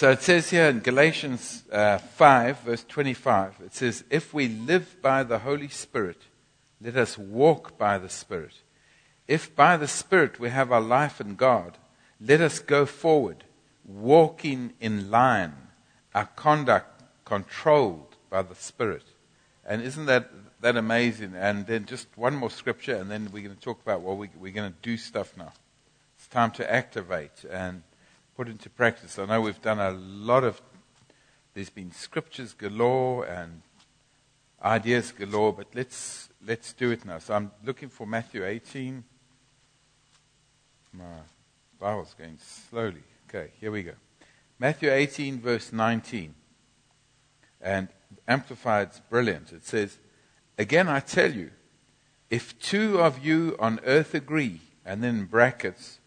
So it says here in Galatians uh, 5, verse 25, it says, If we live by the Holy Spirit, let us walk by the Spirit. If by the Spirit we have our life in God, let us go forward, walking in line, our conduct controlled by the Spirit. And isn't that, that amazing? And then just one more scripture, and then we're going to talk about what we, we're going to do stuff now. It's time to activate and put into practice. I know we've done a lot of, there's been scriptures galore and ideas galore, but let's, let's do it now. So I'm looking for Matthew 18. My Bible's going slowly. Okay, here we go. Matthew 18, verse 19. And Amplified's brilliant. It says, Again, I tell you, if two of you on earth agree, and then brackets,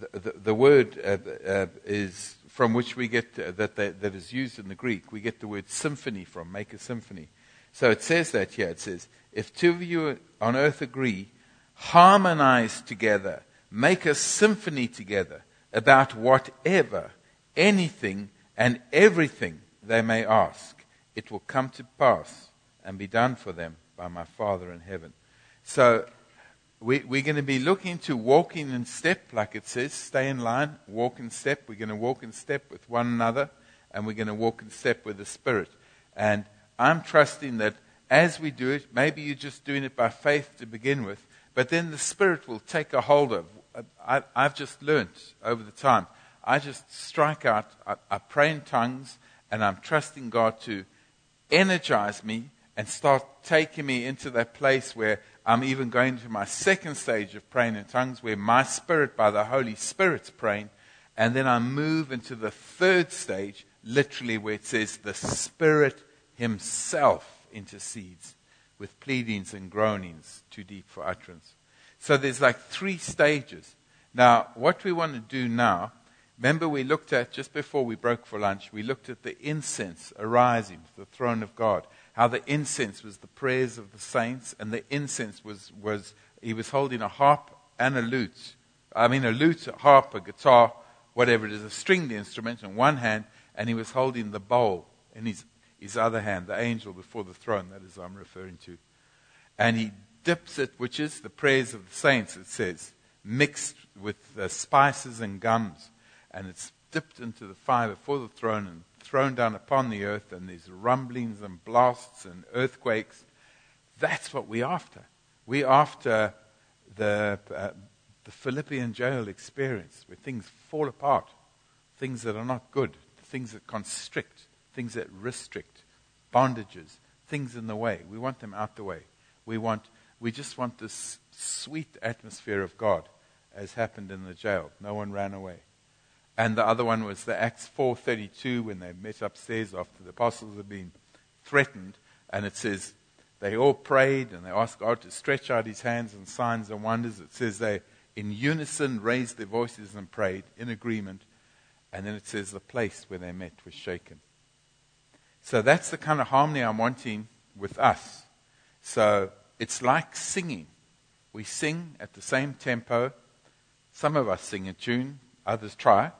the, the, the word uh, uh, is from which we get uh, that, that, that is used in the Greek. We get the word symphony from, make a symphony. So it says that here. It says, if two of you on earth agree, harmonize together, make a symphony together about whatever, anything, and everything they may ask, it will come to pass and be done for them by my Father in heaven. So we, we're going to be looking to walking in step, like it says, stay in line, walk in step. We're going to walk in step with one another, and we're going to walk in step with the Spirit. And I'm trusting that as we do it, maybe you're just doing it by faith to begin with, but then the Spirit will take a hold of. I, have just learned over the time. I just strike out, I, I pray in tongues, and I'm trusting God to energize me and start taking me into that place where I'm even going to my second stage of praying in tongues, where my spirit, by the Holy Spirit's praying, and then I move into the third stage, literally where it says the Spirit Himself intercedes with pleadings and groanings too deep for utterance. So there's like three stages. Now, what we want to do now, remember we looked at, just before we broke for lunch, we looked at the incense arising to the throne of God how the incense was the prayers of the saints, and the incense was, was he was holding a harp and a lute. I mean, a lute, a harp, a guitar, whatever it is, a stringed instrument in one hand, and he was holding the bowl in his, his other hand, the angel before the throne, that is I'm referring to. And he dips it, which is the prayers of the saints, it says, mixed with uh, spices and gums. And it's dipped into the fire before the throne and thrown down upon the earth, and these rumblings and blasts and earthquakes. That's what we're after. We're after the, uh, the Philippian jail experience, where things fall apart, things that are not good, things that constrict, things that restrict, bondages, things in the way. We want them out the way. We, want, we just want this sweet atmosphere of God, as happened in the jail. No one ran away. And the other one was the Acts 4:32 when they met upstairs after the apostles had been threatened, and it says they all prayed and they asked God to stretch out His hands and signs and wonders. It says they in unison raised their voices and prayed in agreement, and then it says the place where they met was shaken. So that's the kind of harmony I'm wanting with us. So it's like singing. We sing at the same tempo. Some of us sing a tune, others try.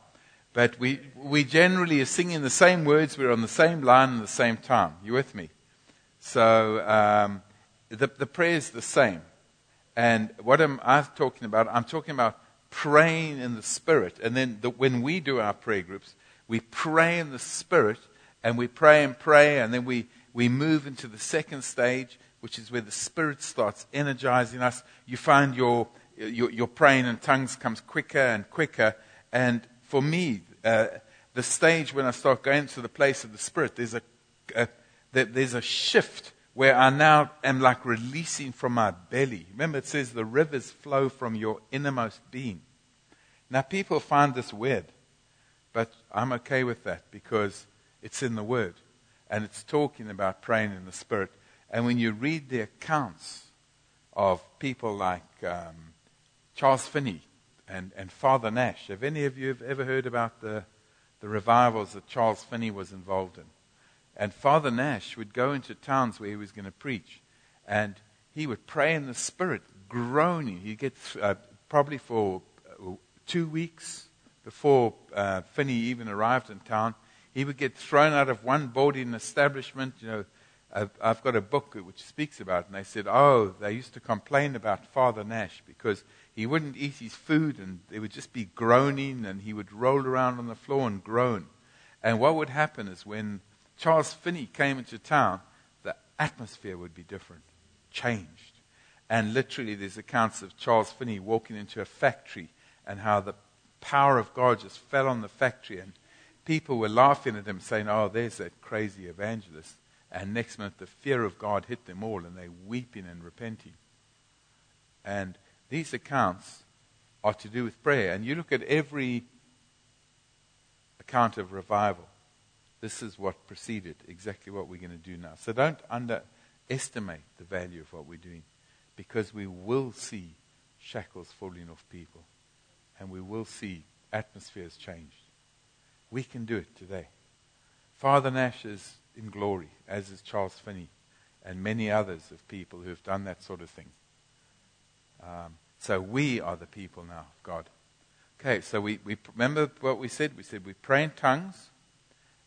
But we, we generally are singing the same words, we're on the same line at the same time. You with me? So um, the, the prayer is the same. And what am I talking about? I'm talking about praying in the Spirit. And then the, when we do our prayer groups, we pray in the Spirit and we pray and pray, and then we, we move into the second stage, which is where the Spirit starts energizing us. You find your, your, your praying in tongues comes quicker and quicker. And for me, uh, the stage when I start going to the place of the Spirit, there's a, a there's a shift where I now am like releasing from my belly. Remember, it says the rivers flow from your innermost being. Now, people find this weird, but I'm okay with that because it's in the Word and it's talking about praying in the Spirit. And when you read the accounts of people like um, Charles Finney, and, and Father Nash. Have any of you ever heard about the, the revivals that Charles Finney was involved in? And Father Nash would go into towns where he was going to preach, and he would pray in the Spirit, groaning. He'd get uh, probably for uh, two weeks before uh, Finney even arrived in town. He would get thrown out of one boarding establishment. You know, I've, I've got a book which speaks about it, and they said, oh, they used to complain about Father Nash because he wouldn't eat his food and there would just be groaning and he would roll around on the floor and groan. And what would happen is when Charles Finney came into town, the atmosphere would be different, changed. And literally, there's accounts of Charles Finney walking into a factory and how the power of God just fell on the factory. And people were laughing at him, saying, Oh, there's that crazy evangelist. And next month, the fear of God hit them all, and they're weeping and repenting. And these accounts are to do with prayer. And you look at every account of revival, this is what preceded, exactly what we're going to do now. So don't underestimate the value of what we're doing because we will see shackles falling off people and we will see atmospheres changed. We can do it today. Father Nash is in glory, as is Charles Finney and many others of people who have done that sort of thing. Um, so we are the people now of God. Okay, so we, we remember what we said. We said we pray in tongues,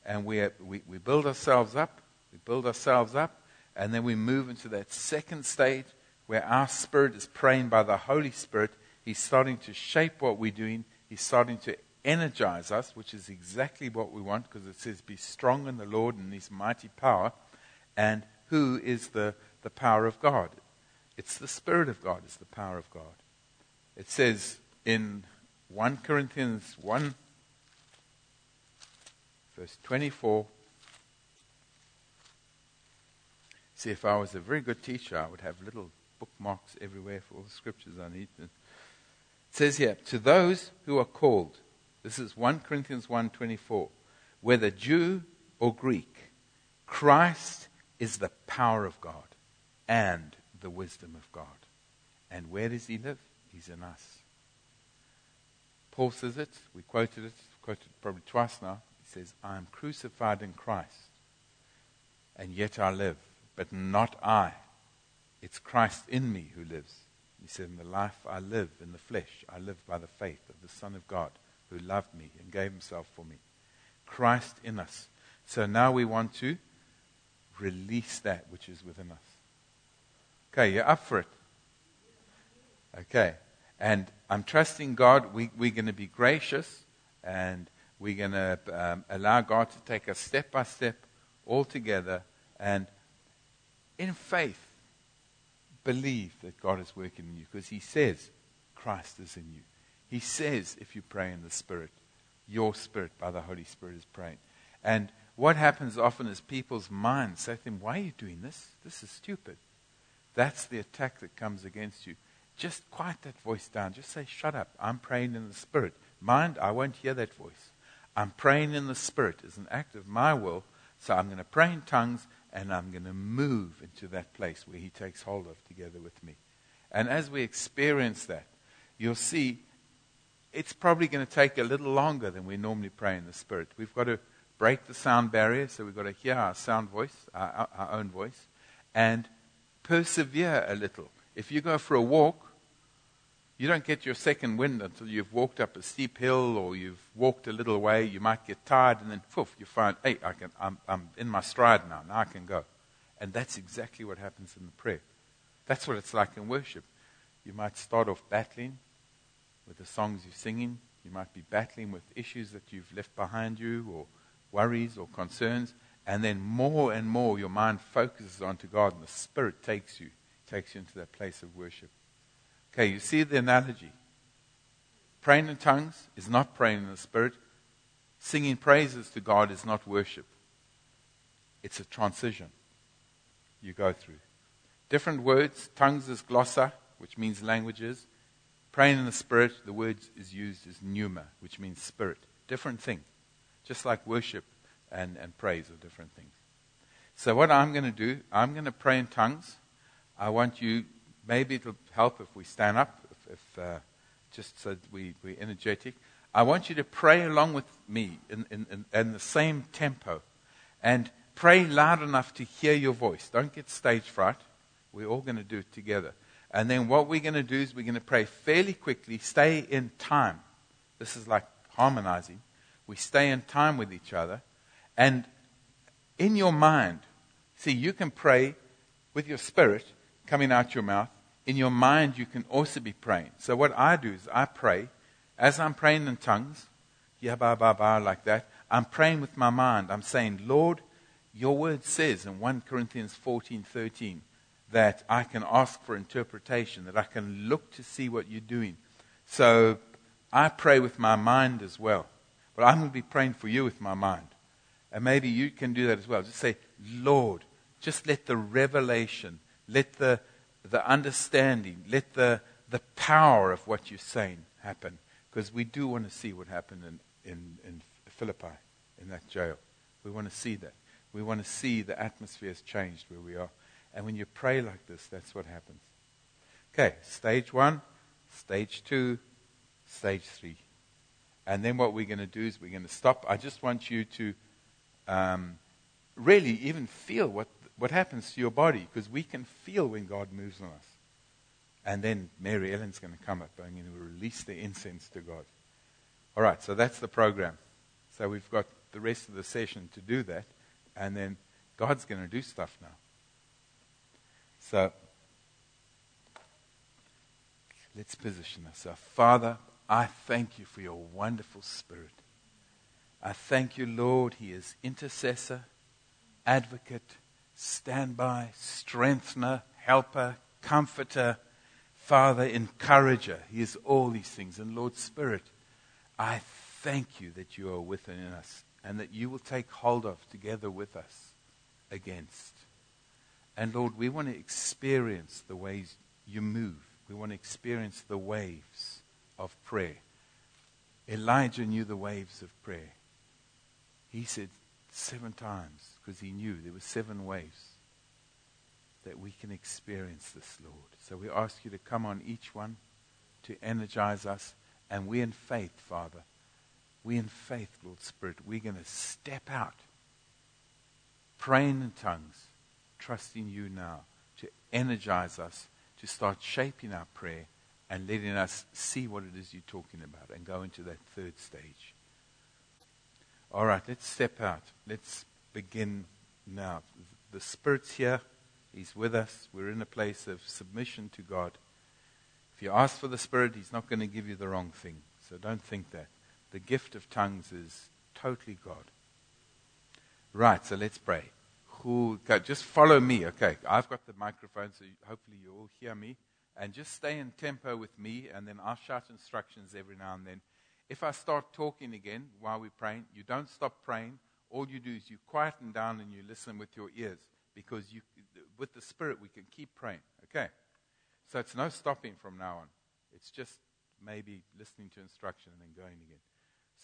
and we, we, we build ourselves up. We build ourselves up, and then we move into that second stage where our spirit is praying by the Holy Spirit. He's starting to shape what we're doing. He's starting to energize us, which is exactly what we want because it says, Be strong in the Lord and his mighty power. And who is the, the power of God? It's the Spirit of God, it's the power of God. It says in 1 Corinthians 1, verse 24. See, if I was a very good teacher, I would have little bookmarks everywhere for all the scriptures I need. It says here, to those who are called, this is 1 Corinthians 1:24, whether Jew or Greek, Christ is the power of God and the wisdom of God. And where does he live? He's in us. Paul says it, we quoted it, quoted probably twice now. He says, I am crucified in Christ, and yet I live, but not I. It's Christ in me who lives. He said, In the life I live in the flesh, I live by the faith of the Son of God who loved me and gave himself for me. Christ in us. So now we want to release that which is within us. Okay, you're up for it. Okay. And I'm trusting God. We, we're going to be gracious and we're going to um, allow God to take us step by step all together and in faith believe that God is working in you because He says Christ is in you. He says if you pray in the Spirit, your spirit by the Holy Spirit is praying. And what happens often is people's minds say to them, Why are you doing this? This is stupid. That's the attack that comes against you. Just quiet that voice down. Just say, Shut up. I'm praying in the Spirit. Mind, I won't hear that voice. I'm praying in the Spirit. as an act of my will. So I'm going to pray in tongues and I'm going to move into that place where He takes hold of together with me. And as we experience that, you'll see it's probably going to take a little longer than we normally pray in the Spirit. We've got to break the sound barrier, so we've got to hear our sound voice, our, our own voice, and persevere a little. If you go for a walk, you don't get your second wind until you've walked up a steep hill or you've walked a little way. You might get tired, and then poof, you find, hey, I can, I'm, I'm in my stride now. Now I can go. And that's exactly what happens in the prayer. That's what it's like in worship. You might start off battling with the songs you're singing. You might be battling with issues that you've left behind you or worries or concerns. And then more and more your mind focuses onto God and the Spirit takes you, takes you into that place of worship. Okay, you see the analogy. Praying in tongues is not praying in the Spirit. Singing praises to God is not worship. It's a transition you go through. Different words. Tongues is glossa, which means languages. Praying in the Spirit, the word is used as pneuma, which means spirit. Different thing. Just like worship and, and praise are different things. So, what I'm going to do, I'm going to pray in tongues. I want you, maybe it'll help if we stand up, if, if uh, just so we, we're energetic. I want you to pray along with me in, in, in, in the same tempo and pray loud enough to hear your voice. Don't get stage fright. We're all going to do it together. And then what we're going to do is we're going to pray fairly quickly, stay in time. This is like harmonizing. We stay in time with each other. And in your mind, see, you can pray with your spirit coming out your mouth. In your mind, you can also be praying. So what I do is I pray. As I'm praying in tongues, yeah, ba, ba, ba, like that, I'm praying with my mind. I'm saying, Lord, your word says in 1 Corinthians 14, 13, that I can ask for interpretation, that I can look to see what you're doing. So I pray with my mind as well. But I'm going to be praying for you with my mind. And maybe you can do that as well. Just say, Lord, just let the revelation, let the, the understanding, let the, the power of what you're saying happen. Because we do want to see what happened in, in, in Philippi, in that jail. We want to see that. We want to see the atmosphere has changed where we are. And when you pray like this, that's what happens. Okay, stage one, stage two, stage three. And then what we're going to do is we're going to stop. I just want you to um, really even feel what, what happens to your body because we can feel when God moves on us. And then Mary Ellen's going to come up and going to release the incense to God. All right, so that's the program. So we've got the rest of the session to do that. And then God's going to do stuff now. So let's position ourselves. Father, I thank you for your wonderful spirit. I thank you, Lord. He is intercessor, advocate, standby, strengthener, helper, comforter, Father, encourager. He is all these things. And Lord Spirit, I thank you that you are within us and that you will take hold of together with us against. And Lord, we want to experience the ways you move. We want to experience the waves of prayer. Elijah knew the waves of prayer. He said seven times because he knew there were seven waves that we can experience this, Lord. So we ask you to come on each one to energize us. And we in faith, Father, we in faith, Lord Spirit, we're going to step out, praying in tongues, trusting you now to energize us, to start shaping our prayer and letting us see what it is you're talking about and go into that third stage. All right, let's step out. Let's begin now. The Spirit's here. He's with us. We're in a place of submission to God. If you ask for the Spirit, He's not going to give you the wrong thing. So don't think that. The gift of tongues is totally God. Right, so let's pray. Who, just follow me. Okay, I've got the microphone, so hopefully you all hear me. And just stay in tempo with me, and then I'll shout instructions every now and then. If I start talking again while we're praying, you don't stop praying. All you do is you quieten down and you listen with your ears because you, with the Spirit we can keep praying. Okay? So it's no stopping from now on. It's just maybe listening to instruction and then going again.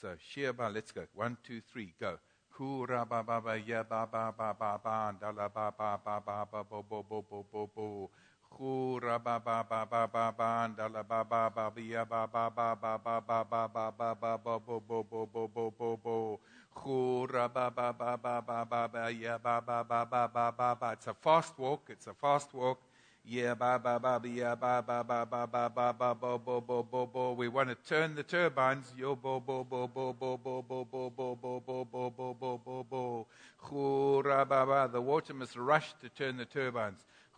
So Sheba, let's go. One, two, three, go. Kura ba ba ba ya ba ba ba ba ba da la ba ba ba ba ba bo bo bo bo bo bo Kura ba ba ba ba ba ba da la ba ba ba ba ya ba ba ba ba ba ba ba ba ba ba bo bo bo bo bo bo bo bo Kura ba ba ba ba ba ba ba ya ba ba ba ba ba ba ba It's a fast walk. It's a fast walk. Yeah, ba ba ba ba yeah, ba ba ba ba ba ba ba bo bo bo bo bo. We want to turn the turbines. Yo bo bo bo bo bo bo bo bo bo bo bo bo bo bo bo bo. Kura ba ba. The water must rush to turn the turbines.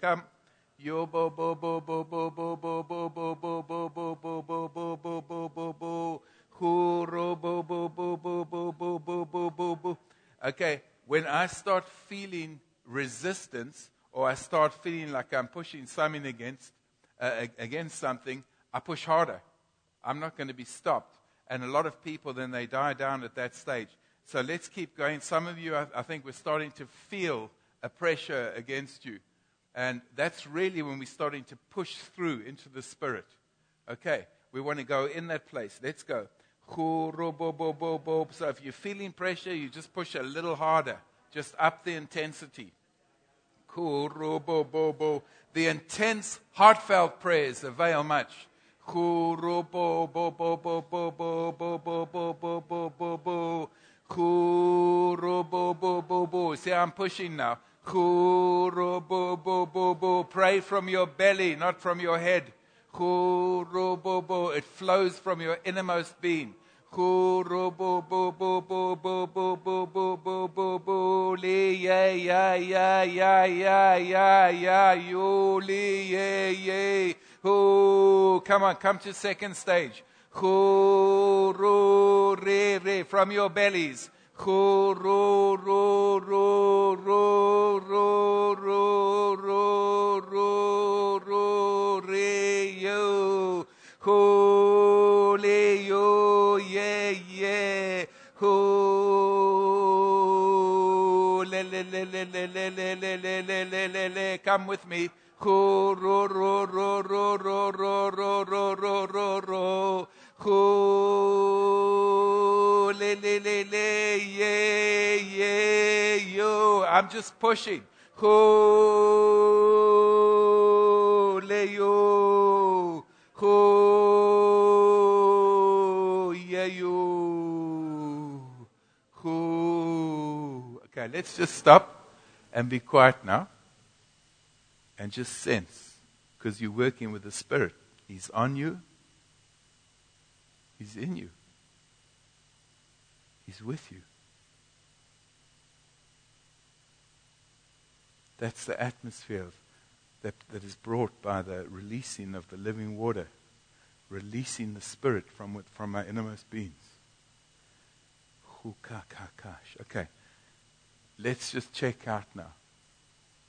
come yo bo bo bo bo bo bo bo bo bo bo bo bo bo bo bo bo bo bo bo Kuru bo bo bo bo bo bo bo bo bo bo Okay, when I start feeling resistance or I start feeling like I'm pushing something against against something, I push harder. I'm not going to be stopped. And a lot of people then they die down at that stage. So let's keep going. Some of you, I, I think, we're starting to feel a pressure against you. And that's really when we're starting to push through into the Spirit. Okay, we want to go in that place. Let's go. So if you're feeling pressure, you just push a little harder. Just up the intensity. The intense, heartfelt prayers avail much. See, I'm pushing now. Pray from your belly, not from your head. It flows from your innermost being. Come on, come to second stage. From your bellies. Ro, ro, ro, ro, ro, ro, ro, ro, ro, ro, re, yo, le, yeah, yeah, ho, le, le, le, le, le, le, le, le, le, le, le, le, le, come with me. Ho, ro, ro, ro, ro, ro, ro, ro, ro, ro, Holy, oh yeah, yeah. Holy, come with me. I'm just pushing. Ho, le, yo. Yeah, yo. Ho. Okay, let's just stop and be quiet now and just sense because you're working with the Spirit. He's on you, He's in you, He's with you. That's the atmosphere that, that is brought by the releasing of the living water, releasing the Spirit from, from our innermost beings. Okay, let's just check out now.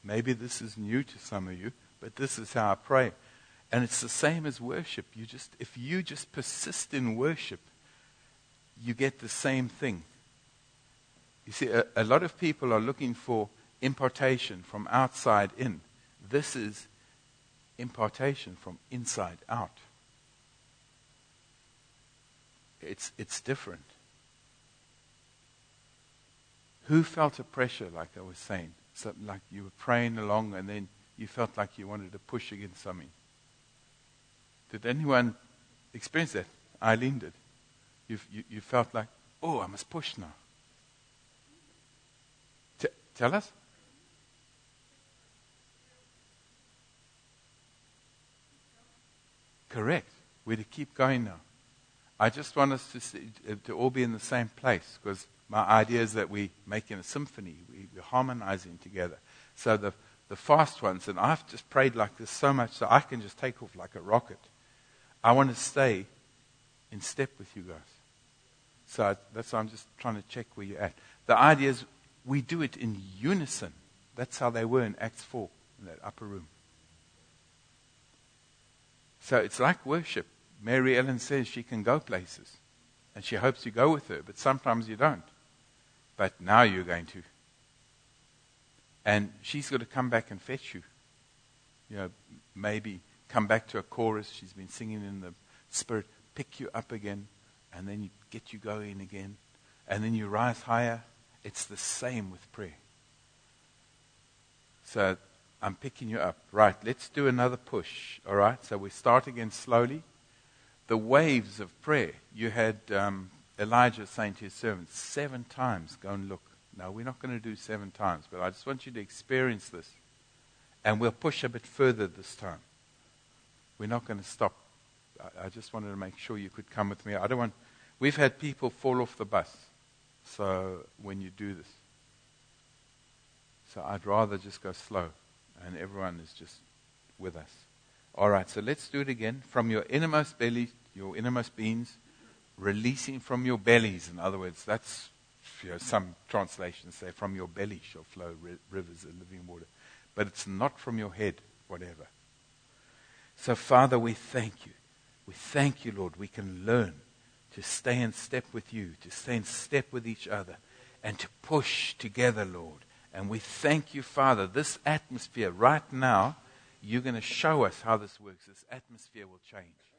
Maybe this is new to some of you, but this is how I pray. And it's the same as worship. You just, if you just persist in worship, you get the same thing. You see, a, a lot of people are looking for impartation from outside in. This is impartation from inside out. It's, it's different. Who felt a pressure, like I was saying? Something like you were praying along and then you felt like you wanted to push against something. Did anyone experience that? Eileen did. You, you, you felt like, oh, I must push now. T- tell us. Correct. We're to keep going now. I just want us to, see, to all be in the same place because my idea is that we're making a symphony, we, are harmonizing together. So the, the fast ones, and I've just prayed like this so much so I can just take off like a rocket. I want to stay in step with you guys. So I, that's why I'm just trying to check where you're at. The idea is we do it in unison. That's how they were in Acts 4, in that upper room. So it's like worship. Mary Ellen says she can go places, and she hopes you go with her, but sometimes you don't. But now you're going to. And she's got to come back and fetch you. You know, maybe come back to a chorus she's been singing in the spirit, pick you up again, and then get you going again. And then you rise higher. It's the same with prayer. So I'm picking you up. Right, let's do another push. All right, so we start again slowly. The waves of prayer. You had um, Elijah saying to his servants, seven times go and look. Now, we're not going to do seven times, but I just want you to experience this. And we'll push a bit further this time. We're not going to stop. I just wanted to make sure you could come with me. I don't want. We've had people fall off the bus. So when you do this. So I'd rather just go slow. And everyone is just with us. All right, so let's do it again. From your innermost belly, your innermost beings, releasing from your bellies. In other words, that's you know, some translations say from your belly shall flow ri- rivers of living water. But it's not from your head, whatever. So, Father, we thank you. We thank you, Lord. We can learn to stay in step with you, to stay in step with each other, and to push together, Lord. And we thank you, Father. This atmosphere right now, you're going to show us how this works. This atmosphere will change.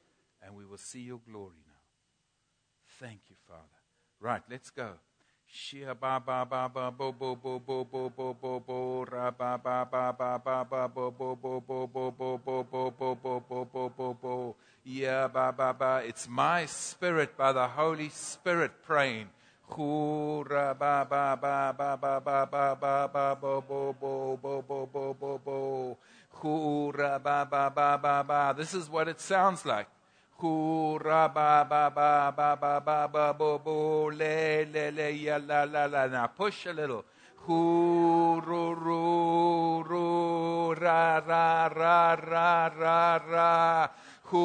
and we will see your glory now. Thank you, Father. Right, let's go. Shia ba ba ba ba bo bo bo bo bo bo bo bo ra ba ba ba ba ba ba bo bo bo bo bo bo bo bo bo bo bo bo bo bo yeah ba ba ba it's my spirit by the Holy Spirit praying Hura ba ba ba ba ba ba ba ba ba bo bo bo bo bo bo bo bo Hura ba ba ba ba ba this is what it sounds like Hura ba ba ba ba ba ba ba bo bo le le le ya la la la. Now push a little. Hu ru ru ra ra ra ra ra ra. Hu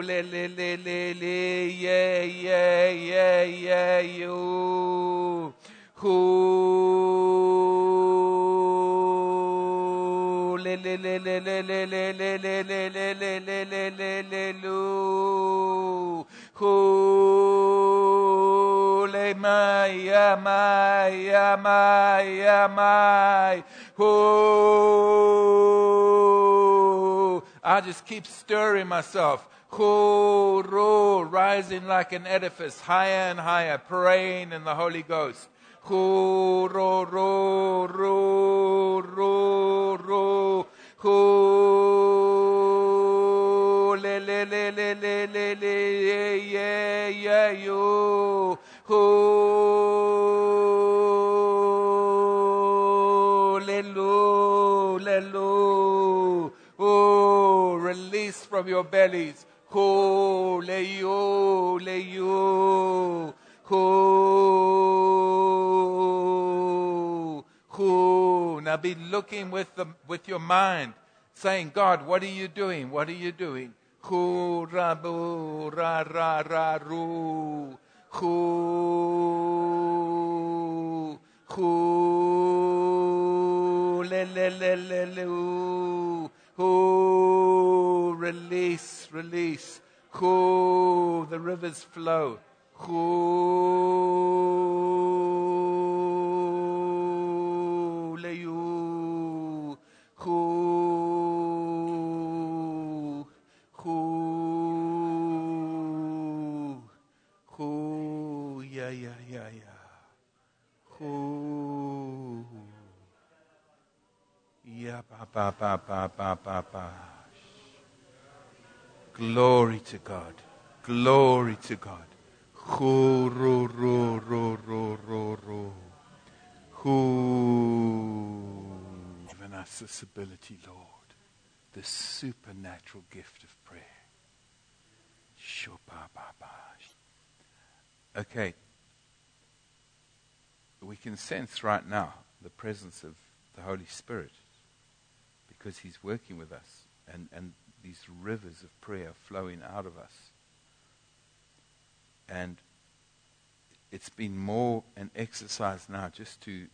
le le le le le yeah yeah yeah yeah you. Hu le le le le le le le le le le le le le le le le lu. Hu le mai ya mai ya mai ya mai. Hu. I just keep stirring myself. Ru, rising like an edifice, higher and higher, praying in the Holy Ghost. Ru ru ru ru ru hu le le le le le le le yeah yeah hu le le lu oh release from your bellies hu le you who, who. Now be looking with, the, with your mind, saying, God, what are you doing? What are you doing? Who, rabu, ra, ra, ra, ru. Who, who, le, le, le, le, le, ooh. Release, release. Who, the rivers flow. Who, le, you. Who, who, who, yeah, yeah, yeah, yeah. Who, yeah, ba, ba, ba, ba, ba, ba, ba. Glory to God. Glory to God. Who, ro, ro, ro, ro, given us this ability, Lord, the supernatural gift of prayer. Okay. We can sense right now the presence of the Holy Spirit because He's working with us and, and these rivers of prayer flowing out of us. And it's been more an exercise now just to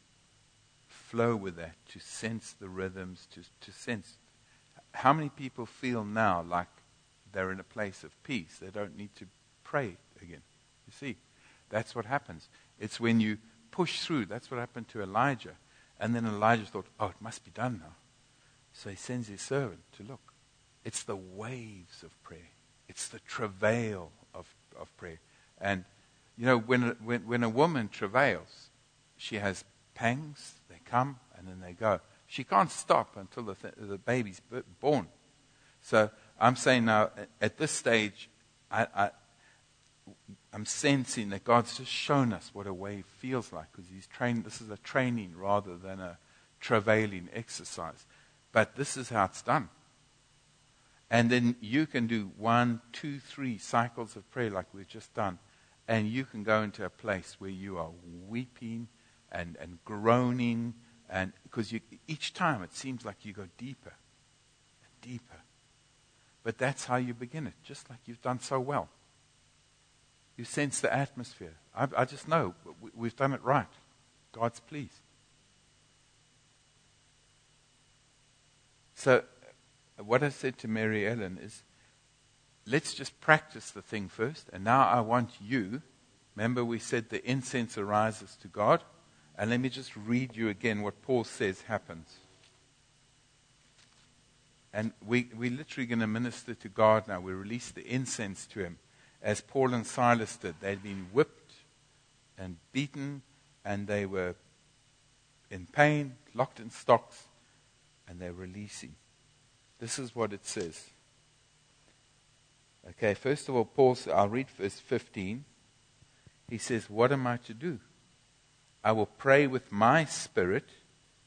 flow with that, to sense the rhythms, to, to sense. How many people feel now like they're in a place of peace? They don't need to pray again. You see, that's what happens. It's when you push through. That's what happened to Elijah. And then Elijah thought, oh, it must be done now. So he sends his servant to look. It's the waves of prayer. It's the travail of, of prayer. And, you know, when, when, when a woman travails, she has pangs, they come, and then they go. She can't stop until the, th- the baby's born. So I'm saying now, at this stage, I, I, I'm sensing that God's just shown us what a wave feels like because He's trained. This is a training rather than a travailing exercise. But this is how it's done. And then you can do one, two, three cycles of prayer like we've just done. And you can go into a place where you are weeping and, and groaning. And because each time it seems like you go deeper and deeper. But that's how you begin it, just like you've done so well. You sense the atmosphere. I, I just know we- we've done it right. God's pleased. So, what I said to Mary Ellen is let's just practice the thing first. And now I want you, remember we said the incense arises to God. And let me just read you again what Paul says happens. And we, we're literally going to minister to God now. We release the incense to Him, as Paul and Silas did. They'd been whipped and beaten, and they were in pain, locked in stocks, and they're releasing. This is what it says. Okay, first of all, Paul, I'll read verse 15. He says, What am I to do? I will pray with my spirit.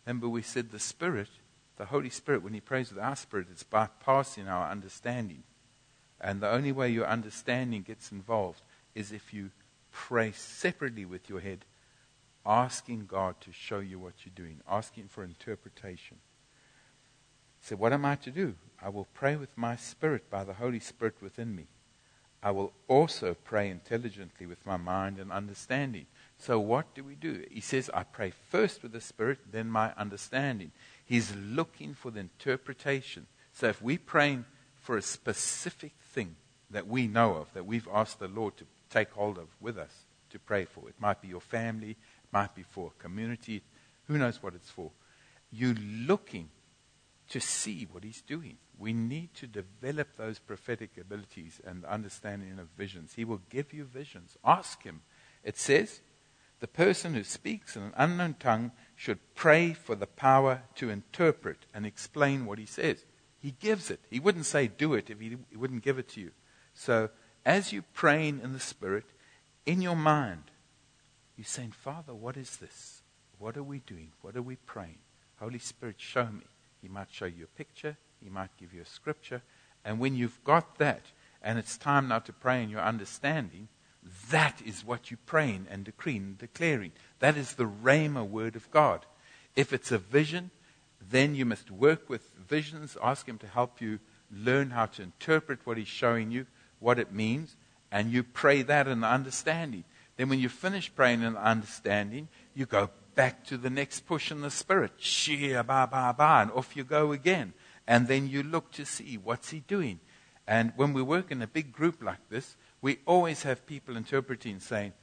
Remember, we said the spirit, the Holy Spirit, when He prays with our spirit, it's bypassing our understanding. And the only way your understanding gets involved is if you pray separately with your head, asking God to show you what you're doing, asking for interpretation. So, what am I to do? I will pray with my spirit by the Holy Spirit within me. I will also pray intelligently with my mind and understanding. So, what do we do? He says, I pray first with the Spirit, then my understanding. He's looking for the interpretation. So, if we're praying for a specific thing that we know of, that we've asked the Lord to take hold of with us to pray for, it might be your family, it might be for a community, who knows what it's for. You're looking to see what He's doing. We need to develop those prophetic abilities and understanding of visions. He will give you visions. Ask Him. It says, the person who speaks in an unknown tongue should pray for the power to interpret and explain what he says. He gives it. He wouldn't say, do it, if he, wouldn't give it to you. So, as you're praying in the Spirit, in your mind, you're saying, Father, what is this? What are we doing? What are we praying? Holy Spirit, show me. He might show you a picture. He might give you a scripture. And when you've got that, and it's time now to pray in your understanding, that is what you're praying and decreeing and declaring. That is the Rhema word of God. If it's a vision, then you must work with visions, ask Him to help you learn how to interpret what He's showing you, what it means, and you pray that in the understanding. Then, when you finish praying in the understanding, you go back to the next push in the Spirit. Shia, ba, ba, ba, and off you go again. And then you look to see what's He doing. And when we work in a big group like this, we always have people interpreting, saying,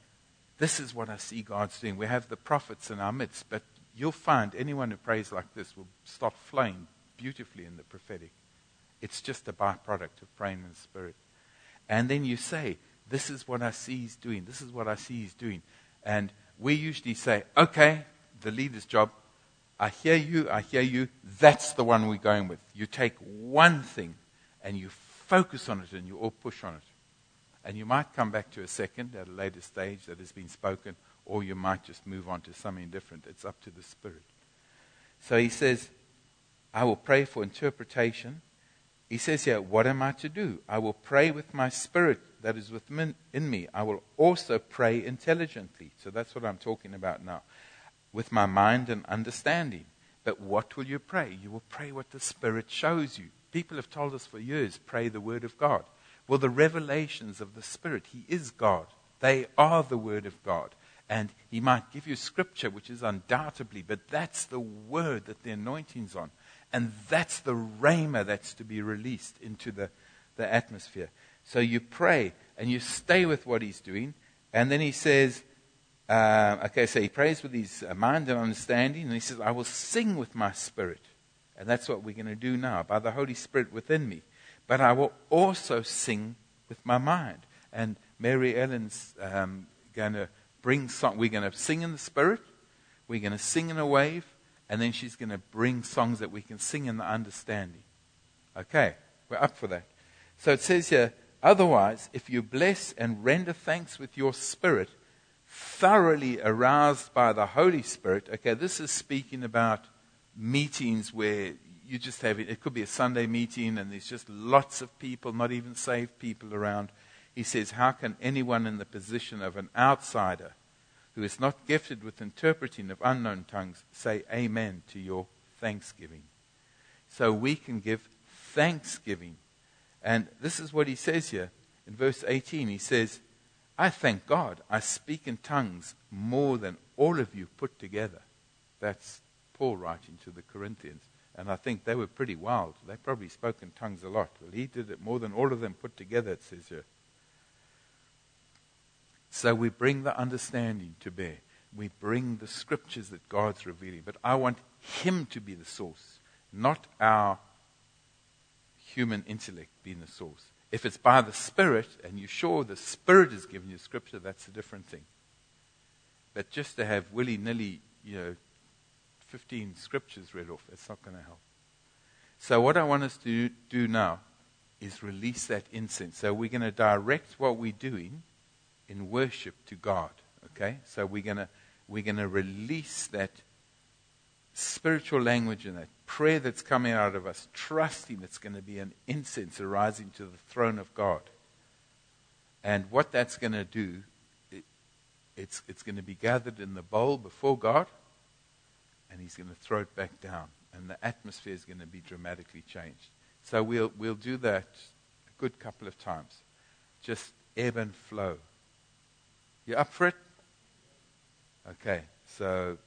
This is what I see God's doing. We have the prophets in our midst, but you'll find anyone who prays like this will start flowing beautifully in the prophetic. It's just a byproduct of praying in the Spirit. And then you say, This is what I see He's doing. This is what I see He's doing. And we usually say, Okay, the leader's job. I hear you, I hear you. That's the one we're going with. You take one thing and you focus on it and you all push on it. And you might come back to a second at a later stage that has been spoken, or you might just move on to something different. It's up to the Spirit. So he says, I will pray for interpretation. He says here, What am I to do? I will pray with my spirit that is within me. I will also pray intelligently. So that's what I'm talking about now. With my mind and understanding. But what will you pray? You will pray what the Spirit shows you. People have told us for years, pray the Word of God. Well, the revelations of the Spirit, He is God. They are the Word of God. And He might give you scripture, which is undoubtedly, but that's the Word that the anointing's on. And that's the rhema that's to be released into the, the atmosphere. So you pray and you stay with what He's doing. And then He says, uh, okay, so He prays with His uh, mind and understanding. And He says, I will sing with my spirit. And that's what we're going to do now by the Holy Spirit within me but I will also sing with my mind. And Mary Ellen's um, going to bring song. We're going to sing in the spirit. We're going to sing in a wave, and then she's going to bring songs that we can sing in the understanding. Okay, we're up for that. So it says here, otherwise, if you bless and render thanks with your spirit, thoroughly aroused by the Holy Spirit. Okay, this is speaking about meetings where you just have it. It could be a Sunday meeting and there's just lots of people, not even saved people around. He says, How can anyone in the position of an outsider who is not gifted with interpreting of unknown tongues say amen to your thanksgiving? So we can give thanksgiving. And this is what he says here in verse 18. He says, I thank God I speak in tongues more than all of you put together. That's Paul writing to the Corinthians. And I think they were pretty wild. They probably spoke in tongues a lot. Well, he did it more than all of them put together, it says here. So we bring the understanding to bear. We bring the scriptures that God's revealing. But I want Him to be the source, not our human intellect being the source. If it's by the Spirit, and you're sure the Spirit has given you Scripture, that's a different thing. But just to have willy nilly, you know, 15 scriptures read off, it's not going to help. So, what I want us to do now is release that incense. So, we're going to direct what we're doing in worship to God. Okay? So, we're going to, we're going to release that spiritual language and that prayer that's coming out of us, trusting it's going to be an incense arising to the throne of God. And what that's going to do, it, it's, it's going to be gathered in the bowl before God, and He's going to throw it back down. And the atmosphere is going to be dramatically changed. So we'll, we'll do that a good couple of times. Just ebb and flow. You up for it? Okay, so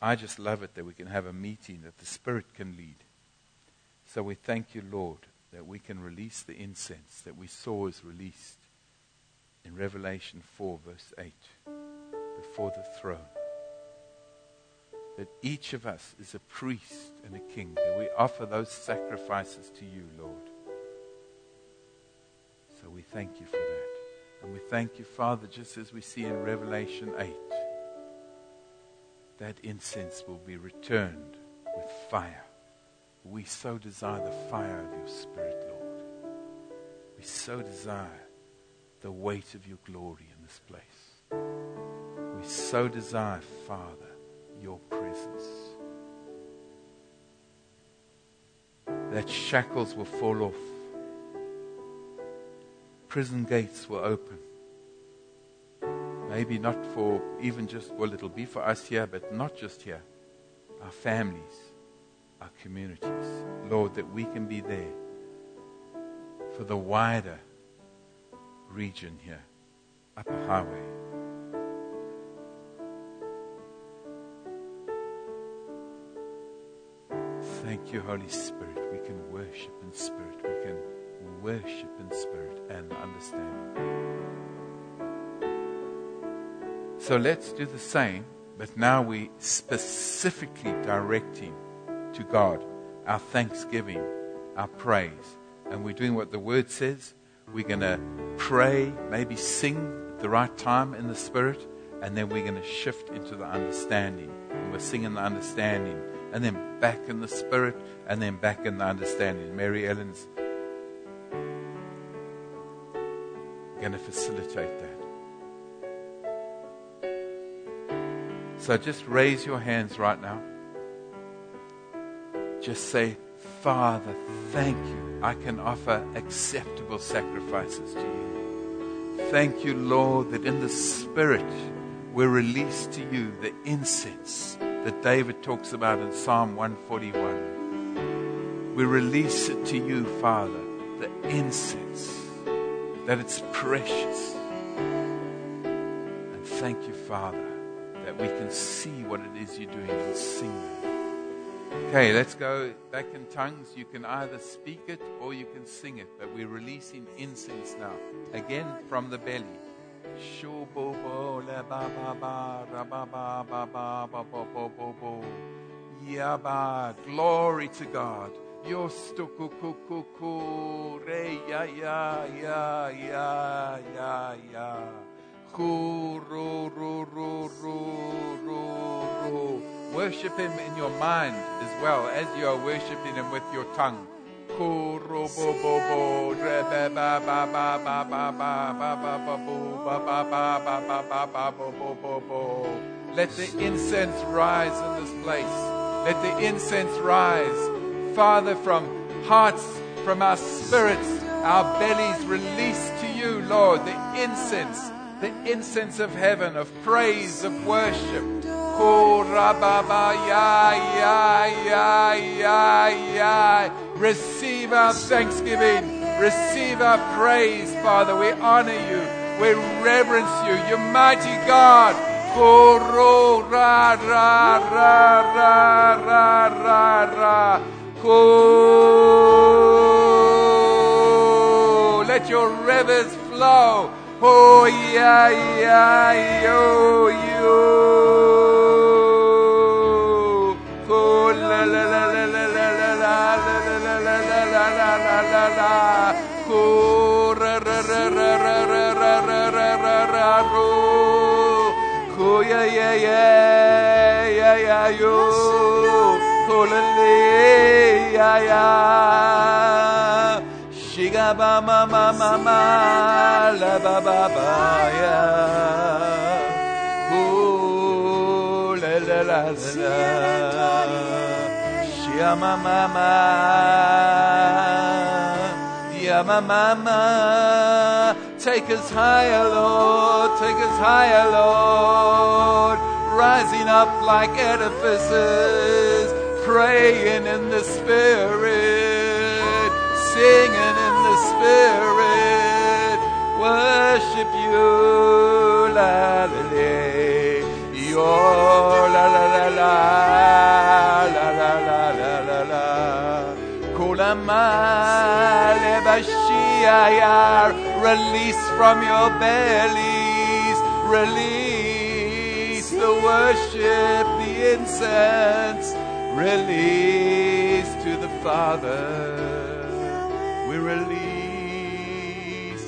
I just love it that we can have a meeting that the Spirit can lead. So we thank you, Lord, that we can release the incense that we saw is released in Revelation 4, verse 8, before the throne. That each of us is a priest and a king, that we offer those sacrifices to you, Lord. So we thank you for that. And we thank you, Father, just as we see in Revelation 8 that incense will be returned with fire. We so desire the fire of your Spirit, Lord. We so desire the weight of your glory in this place. We so desire, Father, your presence. That shackles will fall off, prison gates will open Maybe not for even just, well, it'll be for us here, but not just here. Our families, our communities. Lord, that we can be there for the wider region here, Upper Highway. Thank you, Holy Spirit. We can worship in spirit. We can worship in spirit and understanding. So let's do the same, but now we specifically directing to God our thanksgiving, our praise. And we're doing what the word says. We're going to pray, maybe sing at the right time in the spirit, and then we're going to shift into the understanding. And we're singing the understanding, and then back in the spirit, and then back in the understanding. Mary Ellen's going to facilitate that. So just raise your hands right now. Just say, Father, thank you. I can offer acceptable sacrifices to you. Thank you, Lord, that in the Spirit we're released to you the incense that David talks about in Psalm 141. We release it to you, Father, the incense, that it's precious. And thank you, Father that we can see what it is you're doing and sing Okay, let's go back in tongues. You can either speak it or you can sing it, but we're releasing incense now. Again from the belly. Glory to God. Yostukukukuku, re ya ya ya ya ya ya. Worship Him in your mind as well as you are worshiping Him with your tongue. Kuru bo bo bo, rebe ba ba ba ba ba ba ba ba ba bo ba ba ba ba ba ba ba bo bo bo. Let the incense rise in this place. Let the incense rise, Father, from hearts, from our spirits, our bellies release to you, Lord, the incense the incense of heaven, of praise, of worship. Oh, Receive our thanksgiving. Receive our praise, Father. We honor you. We reverence you. You're mighty God. Oh, Let your rivers flow. Oh, yeah, yeah, yo, yo. Oh, la, la, la, la, la, la, la, la, la, la, la, la, la, la, la. la la. Ko ra ra ra ra ra ra ra ra ra ra ra ro. Ko ya ya ya ya ya yo. Ko la le ya ya. Shiga ba ma ma ma ma la ba ba ba ya. Ooh, la la la la la. Shia ma ma ma. Ya ma ma ma. Take us higher, Lord. Take us higher, Lord. Rising up like edifices, praying in the Spirit, singing in the Spirit, worship you, la la la, yo la la la la, la la la la la la, kulama lebashiyar, release from your bellies, release the worship, the incense, release to the Father. We release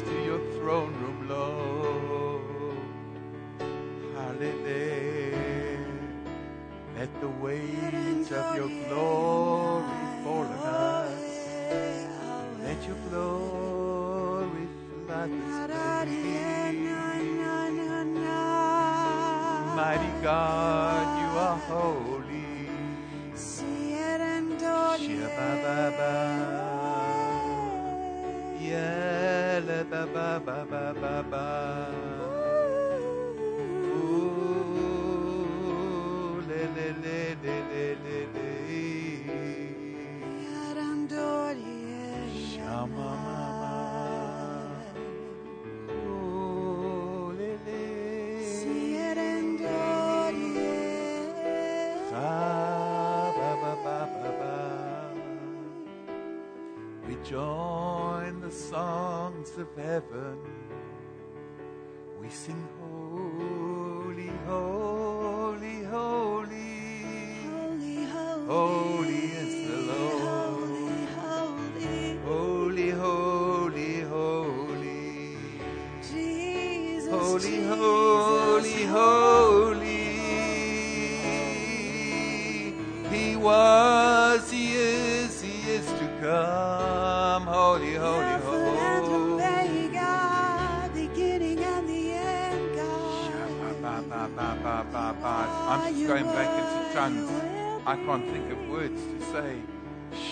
to your throne room, Lord. Hallelujah. Let the weight of your glory fall on us. Let your glory flood this place. Mighty God, you are holy. Mama. Heaven. We sing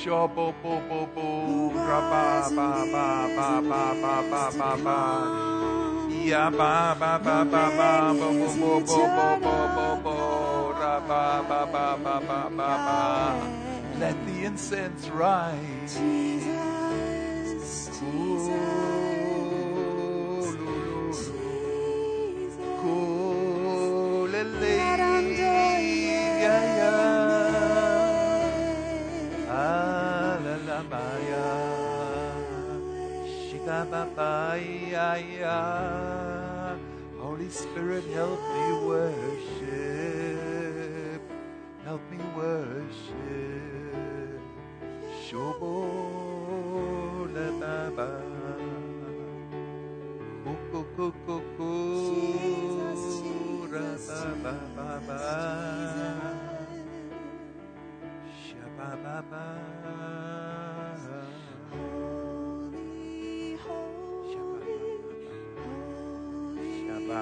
Shobo bo bo bo ra ba ba ba ba ba ba ba ba ba. Ya ba ba ba ba ba bo bo bo bo bo bo bo bo ra ba ba ba ba ba ba ba. Let the incense rise.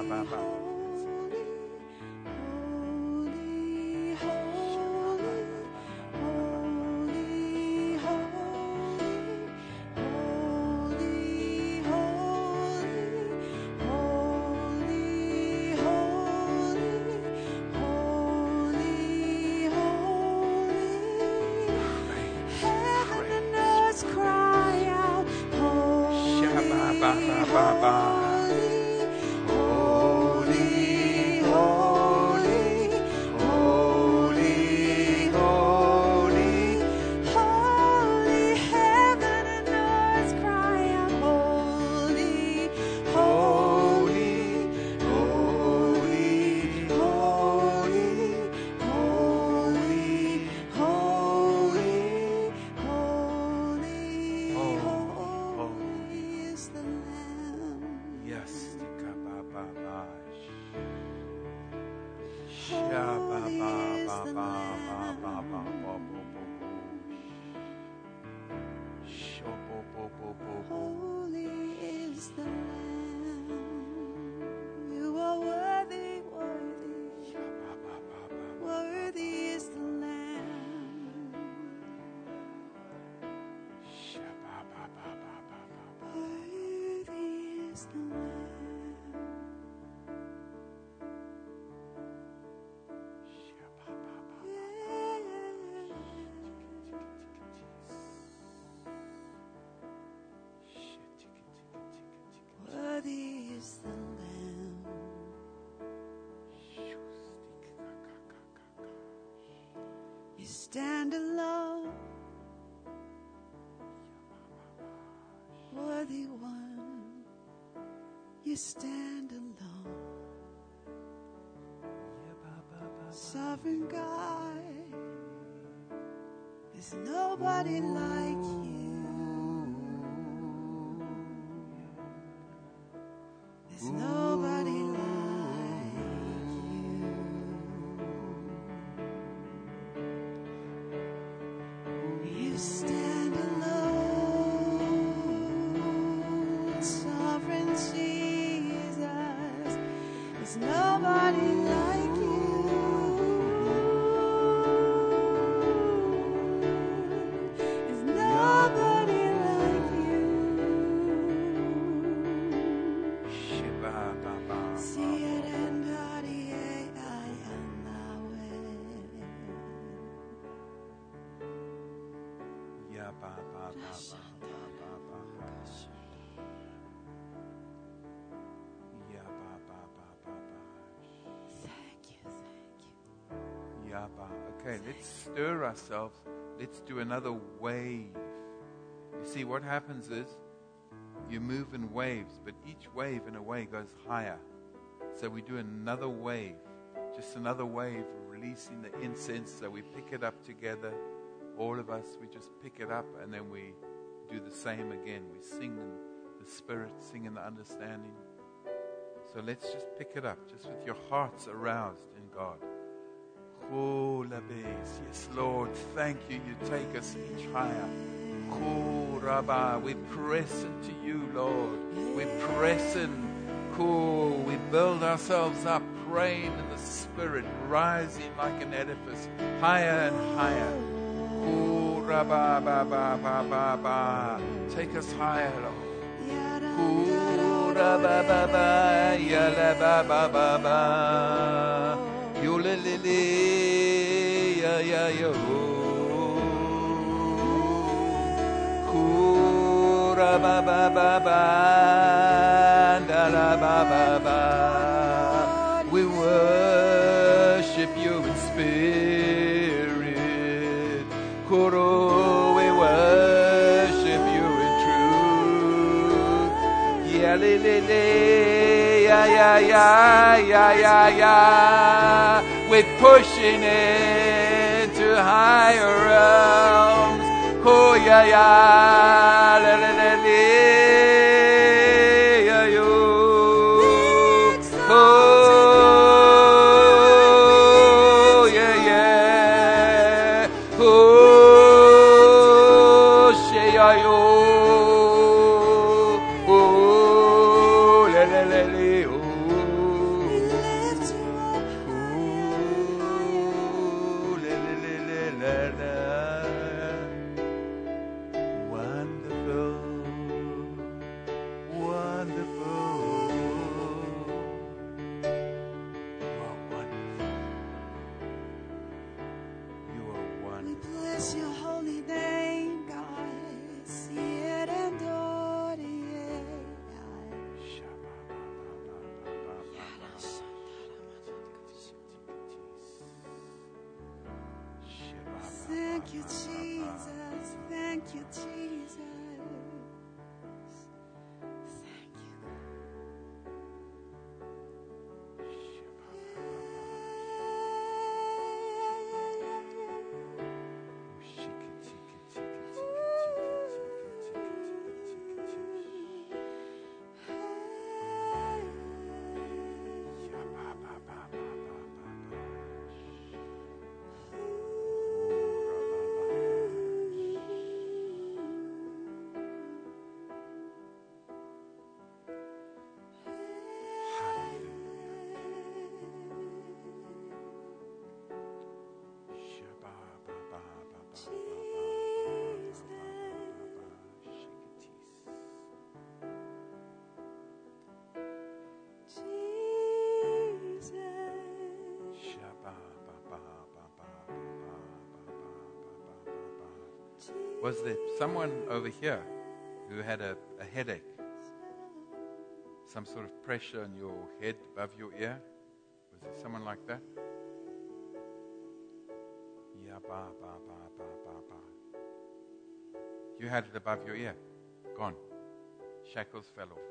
爸爸 stand alone, worthy one. You stand alone, sovereign God. There's nobody like you. Okay, let's stir ourselves. Let's do another wave. You see, what happens is you move in waves, but each wave, in a way, goes higher. So we do another wave, just another wave, releasing the incense. So we pick it up together. All of us, we just pick it up and then we do the same again. We sing in the Spirit, sing in the understanding. So let's just pick it up, just with your hearts aroused in God. Oh. Yes, Lord. Thank you. You take us each higher. Oh. We press into you, Lord. We press in. Cool. We build ourselves up, praying in the Spirit, rising like an edifice, higher and higher. Oh. Take us higher, Lord. Ya, yo. Ooh, ra, ba, ba, ba, ba, da, la, ba, ba, ba. We worship you in spirit. Koro, we worship you in truth. Yeah, le, le, le, yeah, yeah, yeah, yeah, yeah, yeah. We're pushing higher realms. Oh, yeah, yeah. le le le. Was there someone over here who had a, a headache? Some sort of pressure on your head above your ear? Was there someone like that? Yeah, ba, ba, ba, ba, ba, ba. You had it above your ear. Gone. Shackles fell off.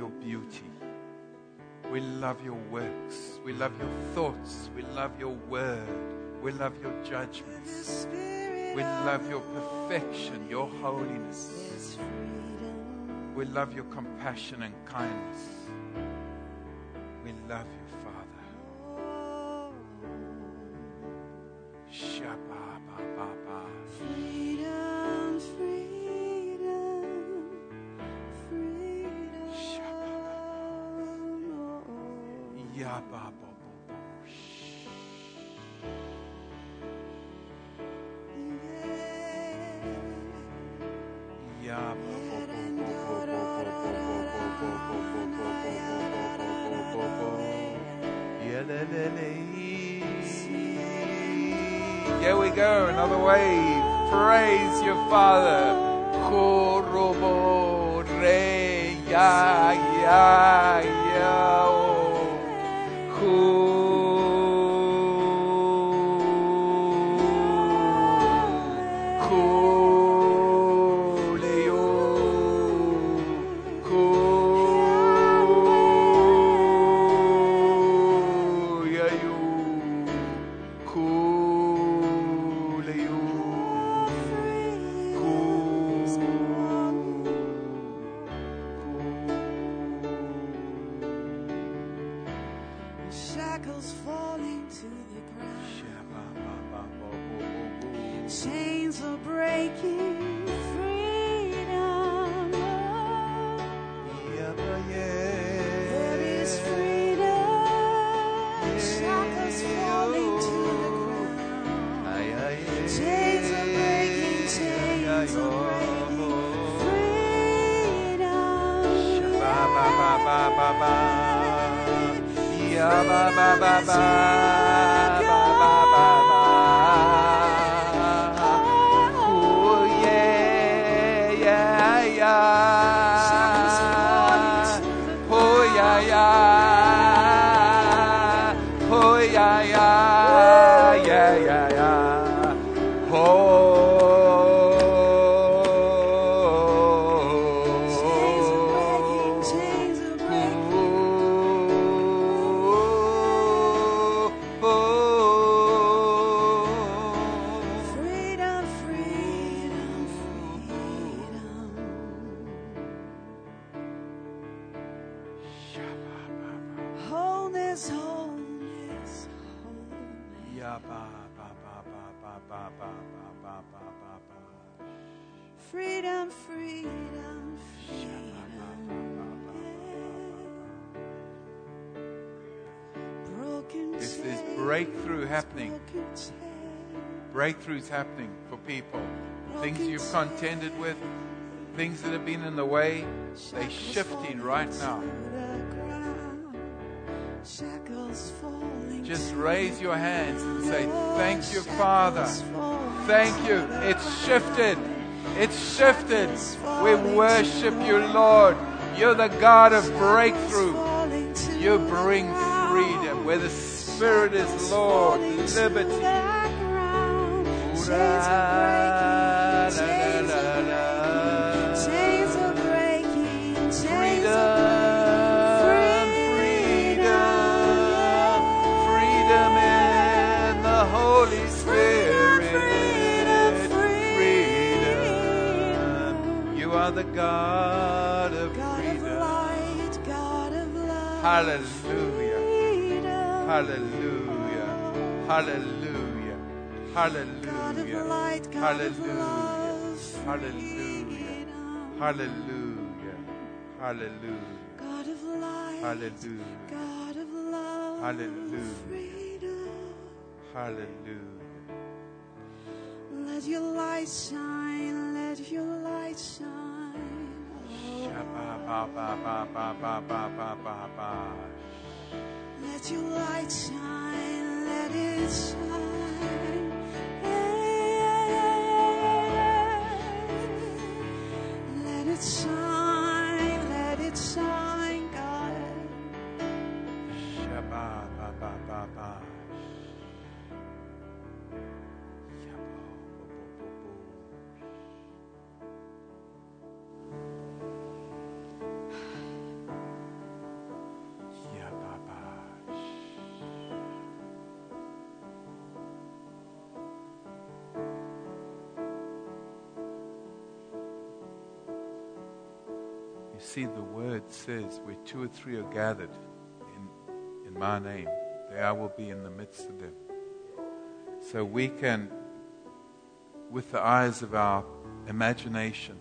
Your beauty. We love your works. We love your thoughts. We love your word. We love your judgments. We love your perfection, your holiness. We love your compassion and kindness. We love you, Bo bo bo. Bo bo bo bo bo bo bo bo bo bo bo bo bo bo bo bo bo bo. La la. Here we go, another wave. Praise your Father. Freedom, freedom, freedom. Broken Yes, there's breakthrough happening. Breakthroughs happening for people. Things you've contended with, things that have been in the way, they're shifting right now. Just raise your hands and say. Thank you, Father. Thank you. It's shifted. It's shifted. We worship you, Lord. You're the God of breakthrough. You bring freedom. Where the Spirit is Lord, liberty. God of God of light, God of love. Hallelujah. Freedom. Hallelujah. Hallelujah. God of Hallelujah. light, God of Hallelujah. love. Hallelujah. Hallelujah. Hallelujah. God of light, Hallelujah. God of love. Hallelujah. Freedom. Hallelujah. Let your light shine, let your light shine. Let your light shine, let it shine. Let it shine, see, the word says, where two or three are gathered in, in my name, there I will be in the midst of them. So we can, with the eyes of our imagination,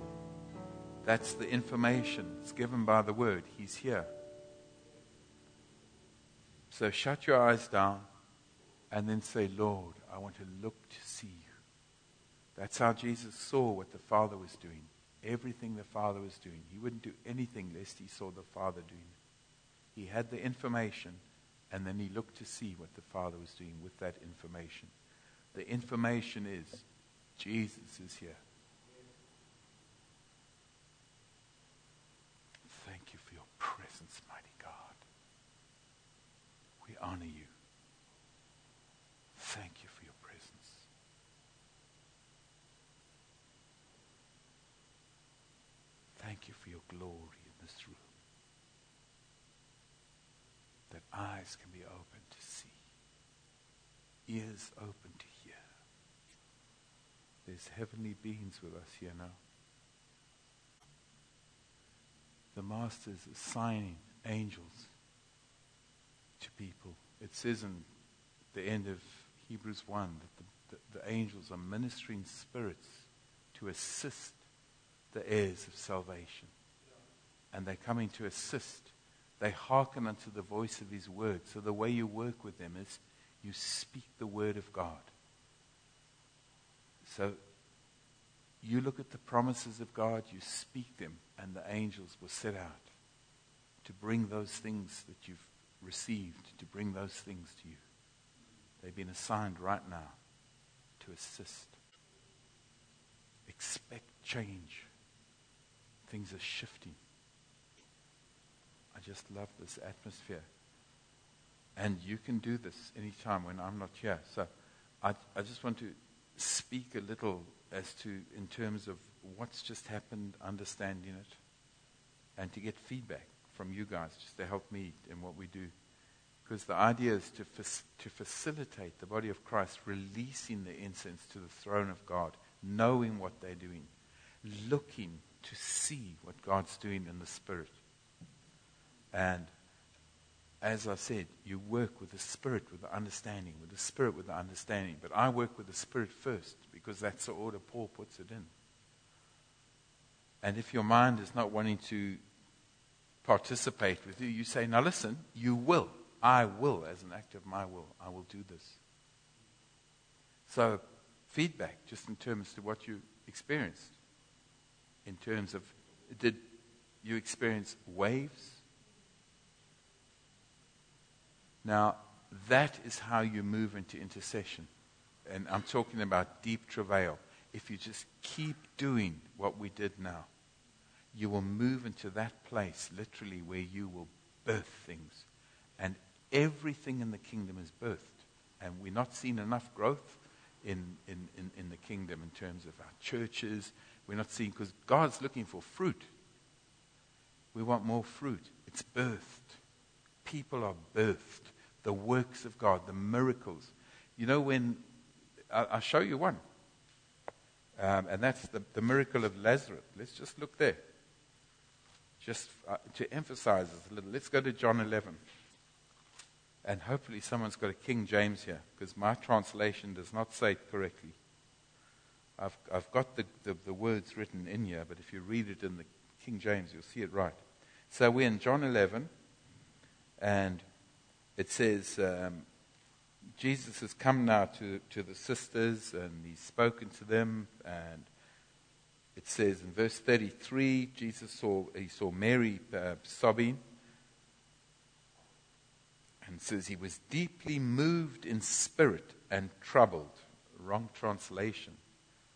that's the information. It's given by the word. He's here. So shut your eyes down and then say, Lord, I want to look to see you. That's how Jesus saw what the Father was doing. Everything the Father was doing. He wouldn't do anything lest he saw the Father doing it. He had the information and then he looked to see what the Father was doing with that information. The information is Jesus is here. Thank you for your presence, mighty God. We honor you. Thank you for your presence. Thank you for your glory in this room. That eyes can be open to see, ears open to hear. There's heavenly beings with us here now. The Master is assigning angels to people. It says in the end of Hebrews 1 that the, the, the angels are ministering spirits to assist the heirs of salvation. And they're coming to assist. They hearken unto the voice of his word. So the way you work with them is you speak the word of God. So you look at the promises of God, you speak them, and the angels will set out to bring those things that you've received, to bring those things to you. They've been assigned right now to assist. Expect change. Things are shifting. I just love this atmosphere. And you can do this anytime when I'm not here. So I, I just want to speak a little as to, in terms of what's just happened, understanding it, and to get feedback from you guys just to help me in what we do. Because the idea is to, to facilitate the body of Christ releasing the incense to the throne of God, knowing what they're doing, looking to see what God's doing in the Spirit. And as I said, you work with the Spirit with the understanding, with the Spirit with the understanding. But I work with the Spirit first because that's the order Paul puts it in. And if your mind is not wanting to participate with you, you say, Now listen, you will. I will, as an act of my will, I will do this. So, feedback, just in terms of what you experienced. In terms of, did you experience waves? Now, that is how you move into intercession. And I'm talking about deep travail. If you just keep doing what we did now, you will move into that place, literally, where you will birth things. And everything in the kingdom is birthed. And we're not seeing enough growth in, in, in, in the kingdom in terms of our churches. We're not seeing, because God's looking for fruit. We want more fruit. It's birthed. People are birthed. The works of God, the miracles. You know, when I'll, show you one, um, and that's the, the miracle of Lazarus. Let's just look there. Just uh, to emphasize this a little, let's go to John 11. And hopefully, someone's got a King James here, because my translation does not say it correctly. I've, I've got the, the, the words written in here, but if you read it in the King James, you'll see it right. So we're in John 11, and it says, um, Jesus has come now to, to the sisters and he's spoken to them. And it says in verse 33, Jesus saw, he saw Mary uh, sobbing. And says he was deeply moved in spirit and troubled. Wrong translation.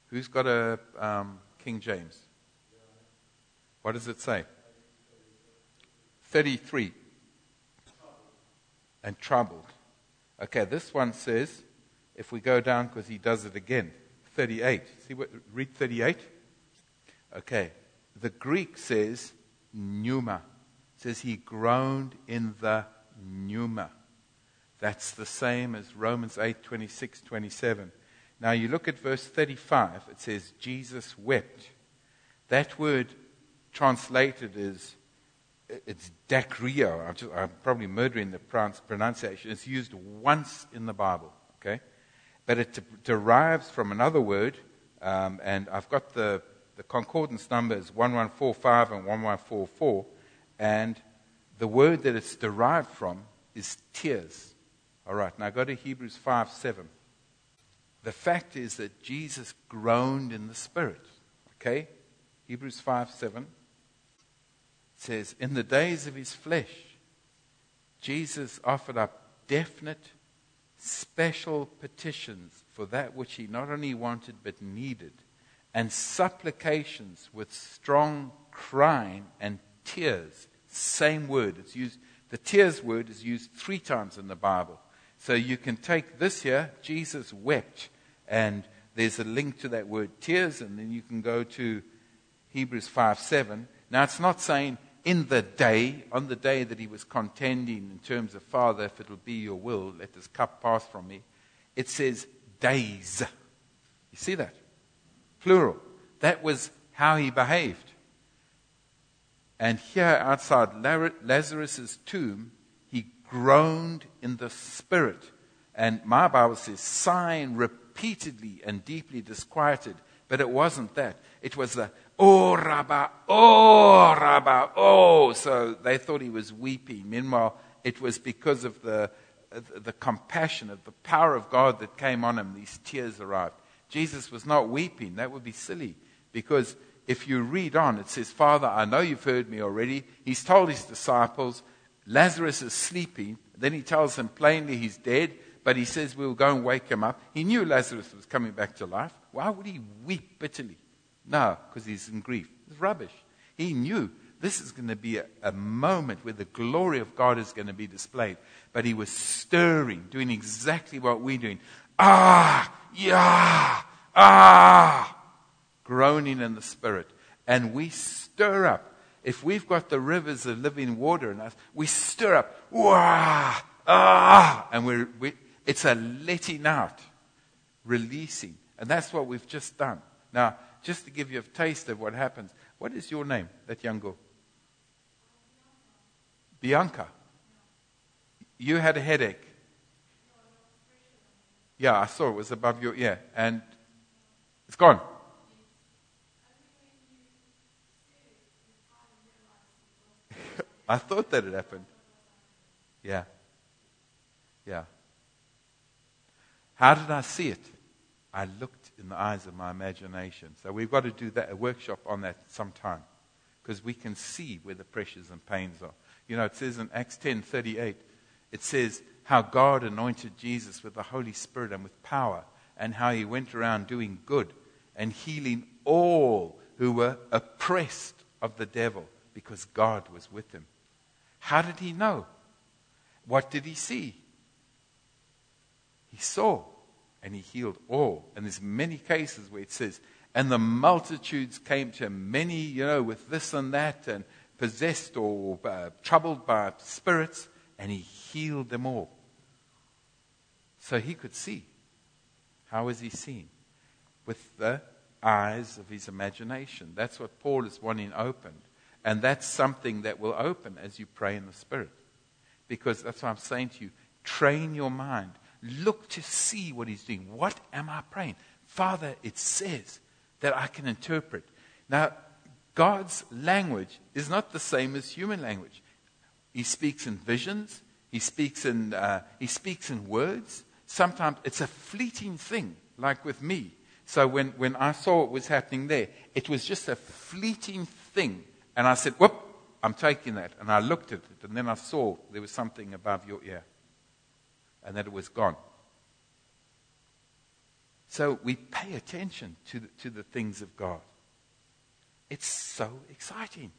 Who's got a um, King James? What does it say? 33. And troubled. Okay, this one says, if we go down, because he does it again, 38. See what, read 38. Okay, the Greek says pneuma. Says he groaned in the pneuma. That's the same as Romans 8, 26, 27. Now you look at verse 35, it says Jesus wept. That word translated is it's dakrio. I'm, just, I'm, probably murdering the pronunciation. It's used once in the Bible, okay? But it derives from another word, um, and I've got the, the concordance numbers 1145 and 1144, and the word that it's derived from is tears. All right, now go to Hebrews 5 7. The fact is that Jesus groaned in the Spirit, okay? Hebrews 5 7 says, In the days of his flesh, Jesus offered up definite, special petitions for that which he not only wanted but needed, and supplications with strong crying and tears. Same word. It's used, the tears word is used three times in the Bible. So you can take this here, Jesus wept, and there's a link to that word tears, and then you can go to Hebrews 5 7. Now, it's not saying in the day, on the day that he was contending in terms of, Father, if it'll be your will, let this cup pass from me. It says days. You see that? Plural. That was how he behaved. And here outside Lazarus' tomb, he groaned in the spirit. And my Bible says, sighing repeatedly and deeply disquieted. But it wasn't that. It was the Oh, Rabba, oh, Rabba, oh. So they thought he was weeping. Meanwhile, it was because of the, the compassion, of the power of God that came on him, these tears arrived. Jesus was not weeping. That would be silly. Because if you read on, it says, Father, I know you've heard me already. He's told his disciples, Lazarus is sleeping. Then he tells them plainly he's dead, but he says, We'll go and wake him up. He knew Lazarus was coming back to life. Why would he weep bitterly? No, because he's in grief. It's rubbish. He knew this is going to be a, a, moment where the glory of God is going to be displayed. But he was stirring, doing exactly what we're doing. Ah, yeah, ah, groaning in the spirit. And we stir up. If we've got the rivers of living water in us, we stir up. Wah, ah, and we're, we, it's a letting out, releasing. And that's what we've just done. Now, just to give you a taste of what happens. What is your name, that young girl? Bianca. You had a headache. Yeah, I saw it was above your ear. And it's gone. I thought that had happened. Yeah. Yeah. How did I see it? I looked in the eyes of my imagination. So we've got to do that, a workshop on that sometime. Because we can see where the pressures and pains are. You know, it says in Acts 10:38, it says how God anointed Jesus with the Holy Spirit and with power, and how he went around doing good and healing all who were oppressed of the devil because God was with him. How did he know? What did he see? He saw and he healed all. And there's many cases where it says, and the multitudes came to him, many, you know, with this and that, and possessed or uh, troubled by spirits, and he healed them all. So he could see. How was he seen? With the eyes of his imagination. That's what Paul is wanting opened. And that's something that will open as you pray in the Spirit. Because that's what I'm saying to you. Train your mind look to see what he's doing. What am I praying? Father, it says that I can interpret. Now, God's language is not the same as human language. He speaks in visions. He speaks in, uh, he speaks in words. sometimes it's a fleeting thing, like with me. So when, when I saw what was happening there, it was just a fleeting thing. And I said, whoop, I'm taking that. And I looked at it, and then I saw there was something above your ear, and that it was gone. So we pay attention to the, to the things of God. It's so exciting.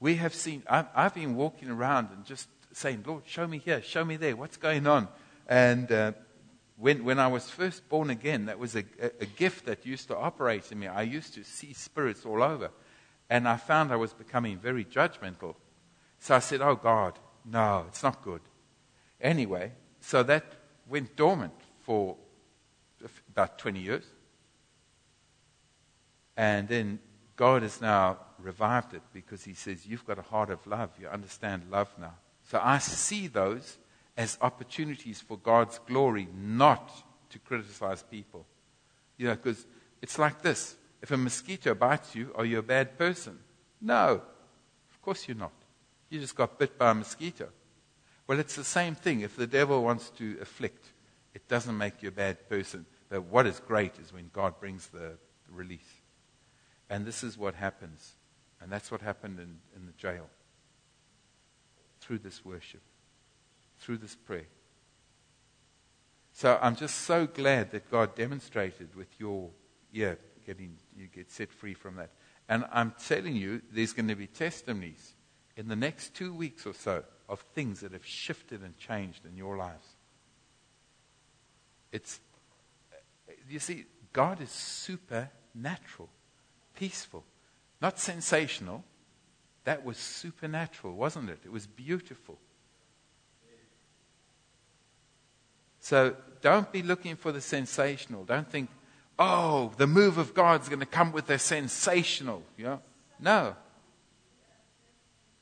We have seen, I've, I've been walking around and just saying, Lord, show me here, show me there, what's going on? And uh, when, when I was first born again, that was a, a, a gift that used to operate in me. I used to see spirits all over. And I found I was becoming very judgmental. So I said, Oh God, no, it's not good. Anyway, so that went dormant for about 20 years. And then God has now revived it because He says, You've got a heart of love. You understand love now. So I see those as opportunities for God's glory, not to criticize people. You know, because it's like this if a mosquito bites you, are you a bad person? No. Of course you're not. You just got bit by a mosquito. Well, it's the same thing. If the devil wants to afflict, it doesn't make you a bad person. But what is great is when God brings the, release. And this is what happens. And that's what happened in, in the jail. Through this worship, through this prayer. So I'm just so glad that God demonstrated with your ear getting, you get set free from that. And I'm telling you, there's going to be testimonies in the next two weeks or so of things that have shifted and changed in your lives. It's, you see, God is supernatural, peaceful, not sensational. That was supernatural, wasn't it? It was beautiful. So don't be looking for the sensational. Don't think, oh, the move of God's going to come with a sensational. Yeah? No.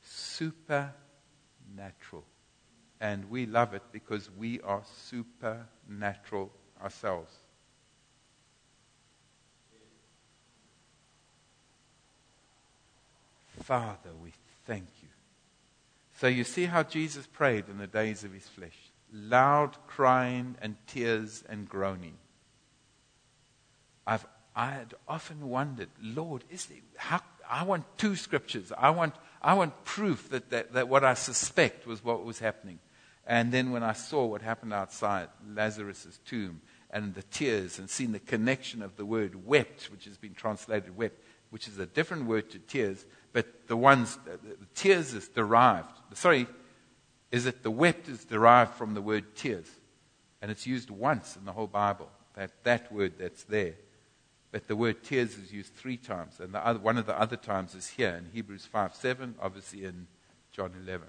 Supernatural. And we love it because we are supernatural ourselves. Father, we thank you. So you see how Jesus prayed in the days of his flesh loud crying and tears and groaning. I've I had often wondered, Lord, is there, how, I want two scriptures. I want, I want proof that, that, that what I suspect was what was happening. And then when I saw what happened outside Lazarus' tomb and the tears and seen the connection of the word wept, which has been translated wept, which is a different word to tears, but the ones, the, tears is derived. Sorry, is that the wept is derived from the word tears. And it's used once in the whole Bible, that, that word that's there. But the word tears is used three times. And other, one of the other times is here in Hebrews 5 7, obviously in John 11.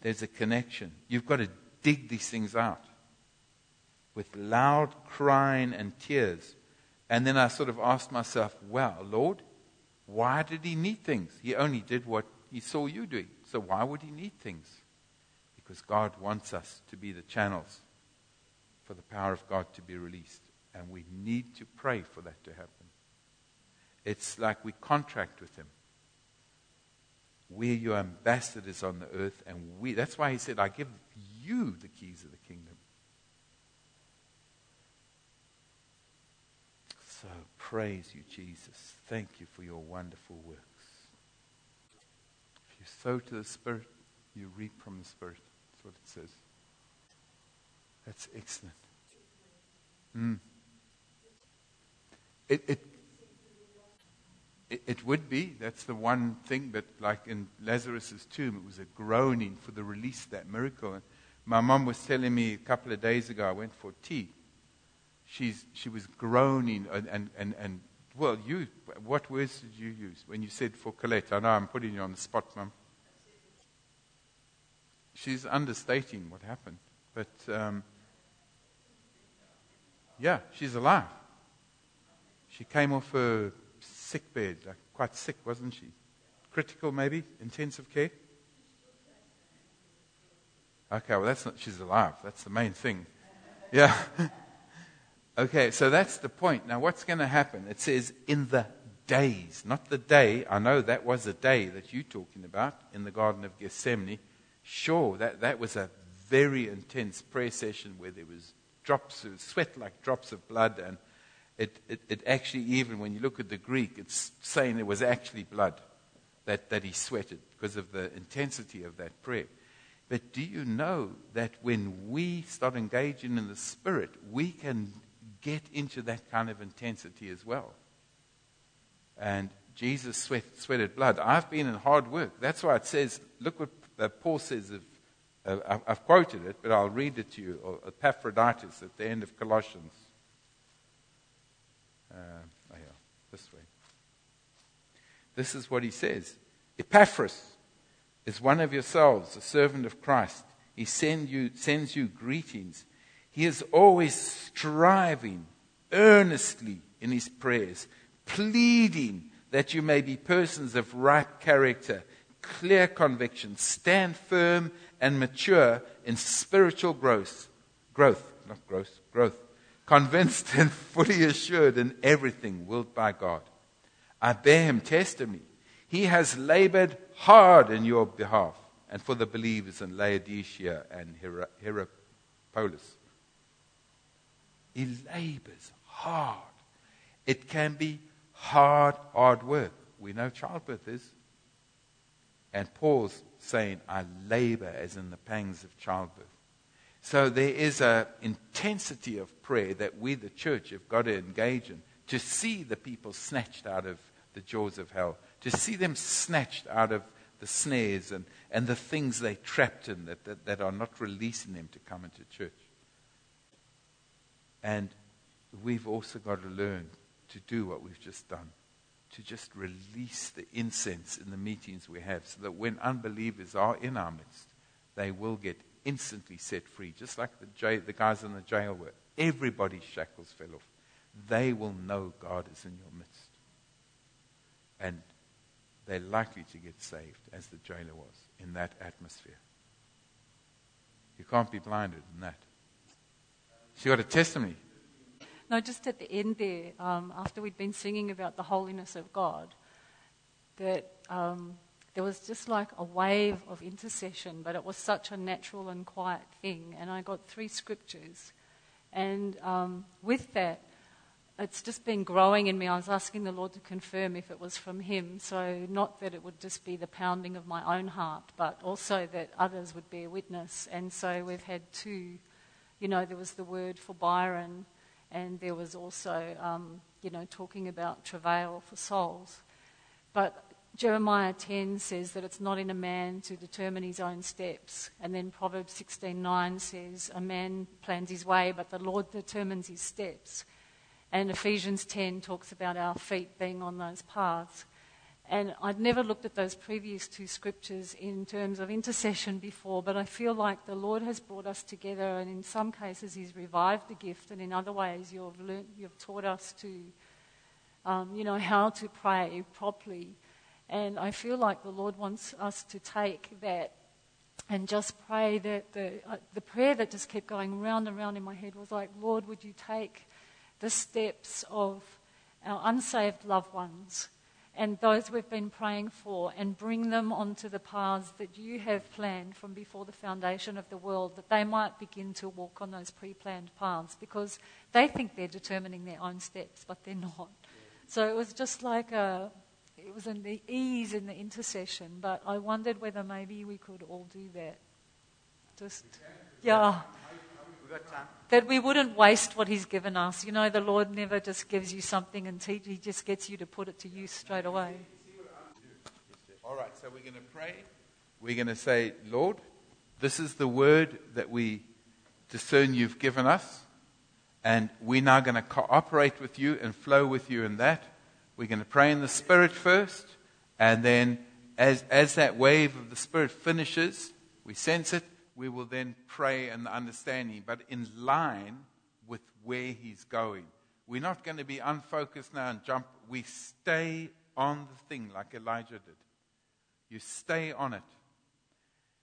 There's a connection. You've got to dig these things out with loud crying and tears. And then I sort of asked myself, well, Lord, why did he need things? He only did what he saw you doing. So why would he need things? Because God wants us to be the channels for the power of God to be released. And we need to pray for that to happen. It's like we contract with Him. We're your ambassadors on the earth, and we, that's why He said, I give you the keys of the kingdom. So praise you, Jesus. Thank you for your wonderful works. If you sow to the Spirit, you reap from the Spirit. That's what it says. That's excellent. Mm. It, it, it, would be. That's the one thing. But like in Lazarus' tomb, it was a groaning for the release of that miracle. And my mom was telling me a couple of days ago, I went for tea. She's, she was groaning and, and, and, and well, you, what words did you use when you said for Colette? I know I'm putting you on the spot, Mum. She's understating what happened. But um, yeah, she's alive. She came off a sick bed, like quite sick, wasn't she? Critical, maybe? Intensive care? Okay, well, that's not, she's alive. That's the main thing. Yeah. okay, so that's the point. Now, what's going to happen? It says, in the days, not the day. I know that was a day that you're talking about in the Garden of Gethsemane. Sure, that, that was a very intense prayer session where there was drops of sweat like drops of blood. And it, it, it actually, even when you look at the Greek, it's saying it was actually blood that, that he sweated because of the intensity of that prayer. But do you know that when we start engaging in the Spirit, we can get into that kind of intensity as well? And Jesus sweat, sweated blood. I've been in hard work. That's why it says, look what Paul says of, uh, I've quoted it, but I'll read it to you, Epaphroditus at the end of Colossians. Uh, oh this way. This is what he says Epaphras is one of yourselves, a servant of Christ. He send you, sends you greetings. He is always striving earnestly in his prayers, pleading that you may be persons of ripe character, clear conviction, stand firm and mature in spiritual growth. Growth, not growth, growth. Convinced and fully assured in everything willed by God. I bear him testimony he has labored hard in your behalf and for the believers in Laodicea and Hierapolis. He labors hard. It can be hard, hard work. We know childbirth is. And Paul's saying, I labor as in the pangs of childbirth. So there is an intensity of prayer that we, the church, have got to engage in to see the people snatched out of the jaws of hell to see them snatched out of the snares and, and the things they trapped in that, that, that are not releasing them to come into church. And we've also got to learn to do what we've just done to just release the incense in the meetings we have so that when unbelievers are in our midst, they will get instantly set free, just like the, jail, the guys in the jail were. Everybody's shackles fell off. They will know God is in your midst. And they're likely to get saved, as the jailer was, in that atmosphere. You can't be blinded in that. She got a testimony. No, just at the end there, um, after we'd been singing about the holiness of God, that um, there was just like a wave of intercession, but it was such a natural and quiet thing. And I got three scriptures. And um, with that, it's just been growing in me. I was asking the Lord to confirm if it was from Him. So, not that it would just be the pounding of my own heart, but also that others would bear witness. And so, we've had two. You know, there was the word for Byron, and there was also, um, you know, talking about travail for souls. But Jeremiah 10 says that it's not in a man to determine his own steps. And then Proverbs 16:9 says, A man plans his way, but the Lord determines his steps. And Ephesians 10 talks about our feet being on those paths. And I'd never looked at those previous two scriptures in terms of intercession before, but I feel like the Lord has brought us together, and in some cases, He's revived the gift, and in other ways, you've, learned, you've taught us to, um, you know, how to pray properly. And I feel like the Lord wants us to take that and just pray that the, uh, the prayer that just kept going round and round in my head was like, Lord, would you take the steps of our unsaved loved ones and those we've been praying for and bring them onto the paths that you have planned from before the foundation of the world, that they might begin to walk on those pre planned paths because they think they're determining their own steps, but they're not. So it was just like a, it was in the ease in the intercession, but I wondered whether maybe we could all do that. Just, yeah that we wouldn't waste what He's given us. You know, the Lord never just gives you something and He just gets you to put it to use straight away. All right, so we're going to pray. We're going to say, Lord, this is the word that we discern you've given us, and we're now going to cooperate with you and flow with you in that. We're going to pray in the Spirit first, and then as, as that wave of the Spirit finishes, we sense it, we will then pray in the understanding, but in line with where he's going. We're not going to be unfocused now and jump. We stay on the thing like Elijah did. You stay on it.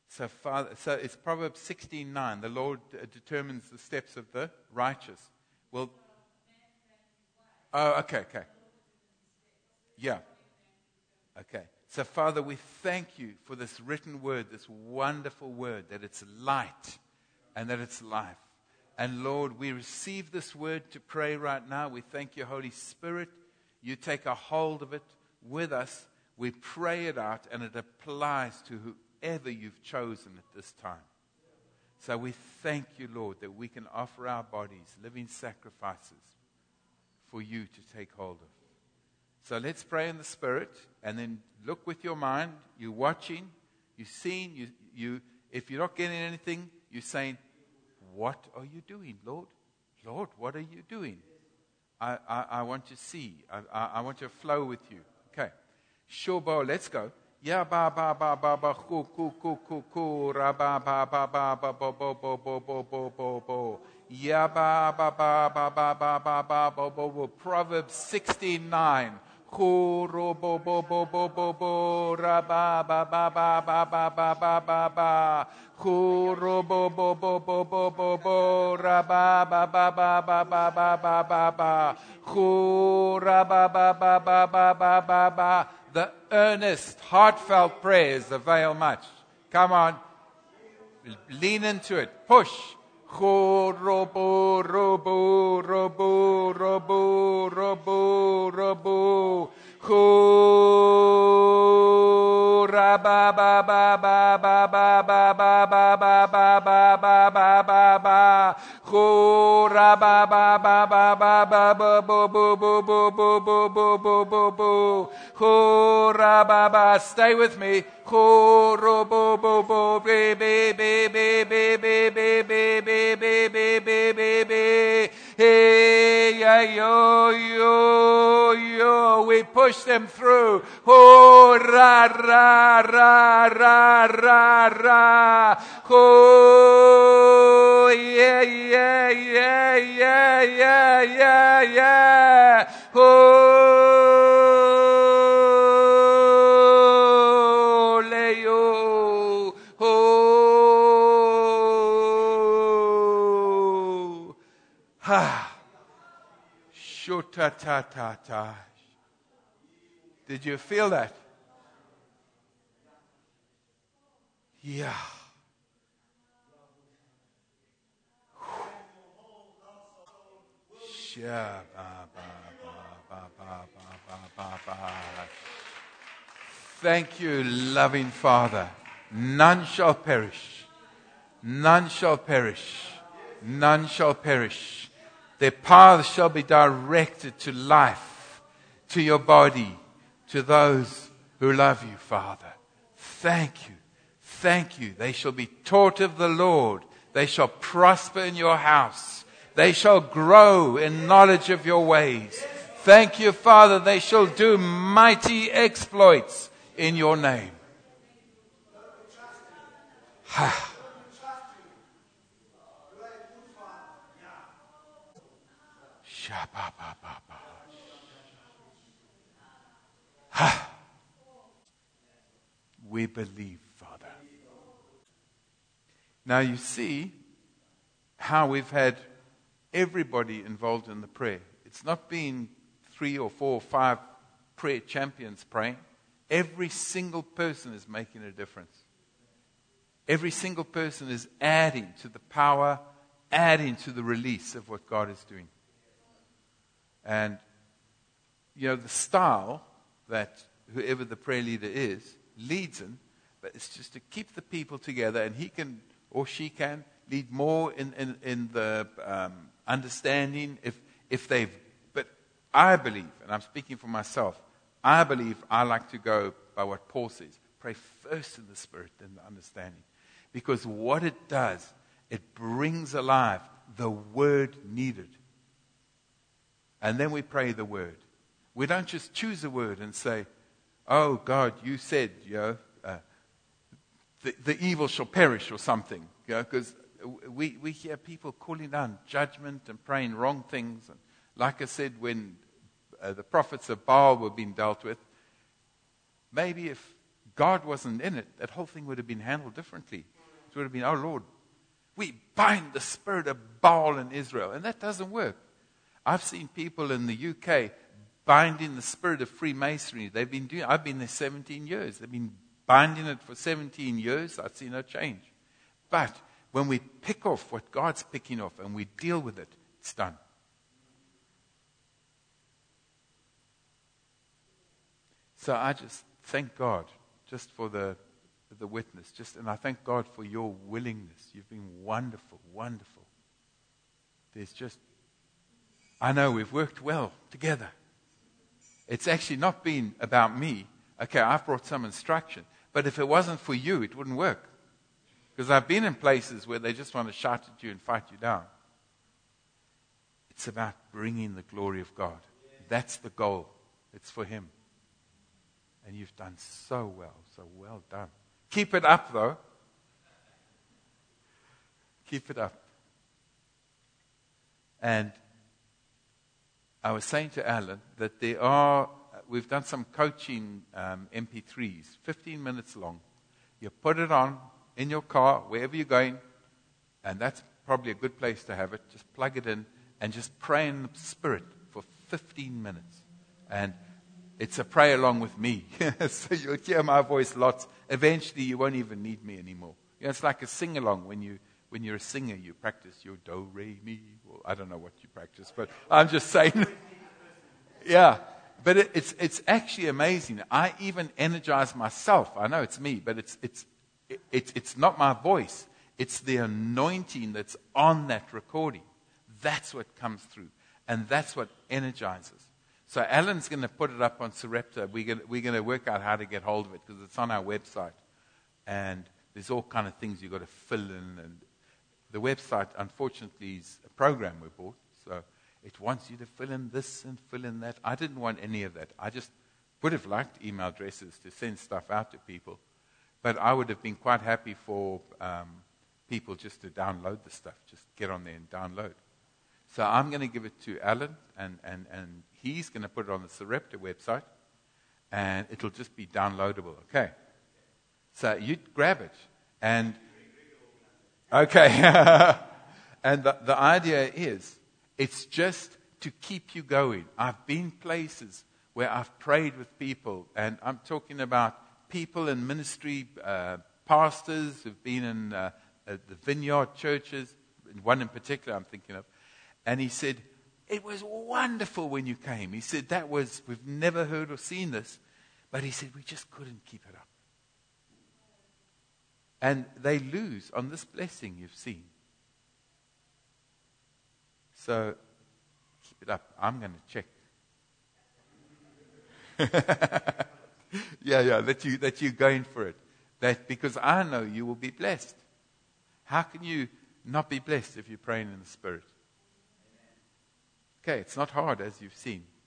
So, Father, so it's Proverbs 16:9. The Lord uh, determines the steps of the righteous. Well, oh, okay, okay. Yeah. Okay. So, Father, we thank you for this written word, this wonderful word, that it's light and that it's life. And Lord, we receive this word to pray right now. We thank you, Holy Spirit. You take a hold of it with us. We pray it out, and it applies to whoever you've chosen at this time. So we thank you, Lord, that we can offer our bodies living sacrifices for you to take hold of. So let's pray in the Spirit and then look with your mind. You're watching, you're seeing, you, you, if you're not getting anything, you're saying, What are you doing, Lord? Lord, what are you doing? I, I, I want to see. I, I, I want to flow with you. Okay. Shobo, let's go. Ya ba ba ba ba ba ku ku ku ku ku ra ba ba ba ba ba bo bo bo bo bo bo bo bo ya ba ba ba ba ba ba ba ba bo bo bo Proverbs 69 ku ro bo bo bo bo bo bo ra ba ba ba ba ba ba ba ba ba ba bo bo bo bo bo bo bo ra ba ba ba ba ba ba ba ba ba ba ba ba ba ba ba ba ba ba the earnest, heartfelt prayers avail much. Come on. Lean into it. Push. Ho, robo, robo, robo, robo, robo, robo. Ho, ra, ba, ba, ba, ba, ba, ba, ba, ba, ba, ba, ba, ba, ba, ba, ba, ba. Ho, ra, ba, ba, ba, ba, ba, ba, ba, bo, bo, bo, bo, bo, bo, bo, bo, bo, bo. Ho, ra, ba, ba. Stay with me. Ho, bo, bo, be, be, be, be, be, be, be. Hey, yeah, yo, yo, yo. We push them through. Ho, ra, ra, ra, ra, ra, ra. Ho, yeah, yeah, yeah, yeah, yeah, yeah, yeah. Ho, ta ta ta ta. Did you feel that? Yeah. Yeah. Thank you, loving Father. None shall perish. None shall perish. None shall perish. Their paths shall be directed to life, to your body, to those who love you, Father. Thank you. Thank you. They shall be taught of the Lord. They shall prosper in your house. They shall grow in knowledge of your ways. Thank you, Father. They shall do mighty exploits in your name. We believe, Father. Now you see how we've had everybody involved in the prayer. It's not been three or four or five prayer champions praying. Every single person is making a difference. Every single person is adding to the power, adding to the release of what God is doing. And, you know, the style that whoever the prayer leader is leads in, but it's just to keep the people together, and he can or she can lead more in, in, in the um, understanding if, if they've. But I believe, and I'm speaking for myself, I believe I like to go by what Paul says pray first in the Spirit, then the understanding. Because what it does, it brings alive the word needed. And then we pray the word. We don't just choose a word and say, Oh God, you said, you know, uh, the, the evil shall perish or something. Because you know, we, we hear people calling down judgment and praying wrong things. And like I said, when uh, the prophets of Baal were being dealt with, maybe if God wasn't in it, that whole thing would have been handled differently. It would have been, oh Lord, we bind the spirit of Baal in Israel. And that doesn't work. I've seen people in the UK binding the spirit of Freemasonry. They've been doing, I've been there 17 years. They've been binding it for 17 years. I see no change. But when we pick off what God's picking off and we deal with it, it's done. So I just thank God just for the, the witness. Just, and I thank God for your willingness. You've been wonderful, wonderful. There's just, I know we've worked well together. It's actually not been about me. Okay, I've brought some instruction. But if it wasn't for you, it wouldn't work. Because I've been in places where they just want to shout at you and fight you down. It's about bringing the glory of God. That's the goal. It's for Him. And you've done so well, so well done. Keep it up, though. Keep it up. And I was saying to Alan that there are, we've done some coaching um, MP3s, 15 minutes long. You put it on in your car, wherever you're going, and that's probably a good place to have it. Just plug it in and just pray in the Spirit for 15 minutes. And it's a pray along with me. so you'll hear my voice lots. Eventually, you won't even need me anymore. You know, it's like a sing along when, you, when you're a singer, you practice your do, re, mi. Well, I don't know what you practice, but I'm just saying. yeah. But it, it's, it's actually amazing. I even energize myself. I know it's me, but it's, it's, it, it, it's not my voice. It's the anointing that's on that recording. That's what comes through. And that's what energizes. So Alan's going to put it up on Sarepta. We're going, we're going to work out how to get hold of it because it's on our website. And there's all kind of things you've got to fill in. And the website, unfortunately, is a program we bought. So it wants you to fill in this and fill in that. I didn't want any of that. I just would have liked email addresses to send stuff out to people. But I would have been quite happy for um, people just to download the stuff, just get on there and download. So I'm going to give it to Alan, and, and, and he's going to put it on the Sarepta website, and it'll just be downloadable. Okay. So you grab it, and okay. and the, the idea is, it's just to keep you going. I've been places where I've prayed with people, and I'm talking about people in ministry, uh, pastors who've been in uh, uh, the vineyard churches, one in particular I'm thinking of, and he said, It was wonderful when you came. He said, That was, we've never heard or seen this. But he said, We just couldn't keep it up. And they lose on this blessing you've seen. So keep it up. I'm going to check. yeah, yeah, that, you, that you're going for it. That because I know you will be blessed. How can you not be blessed if you're praying in the Spirit? Okay, it's not hard as you've seen.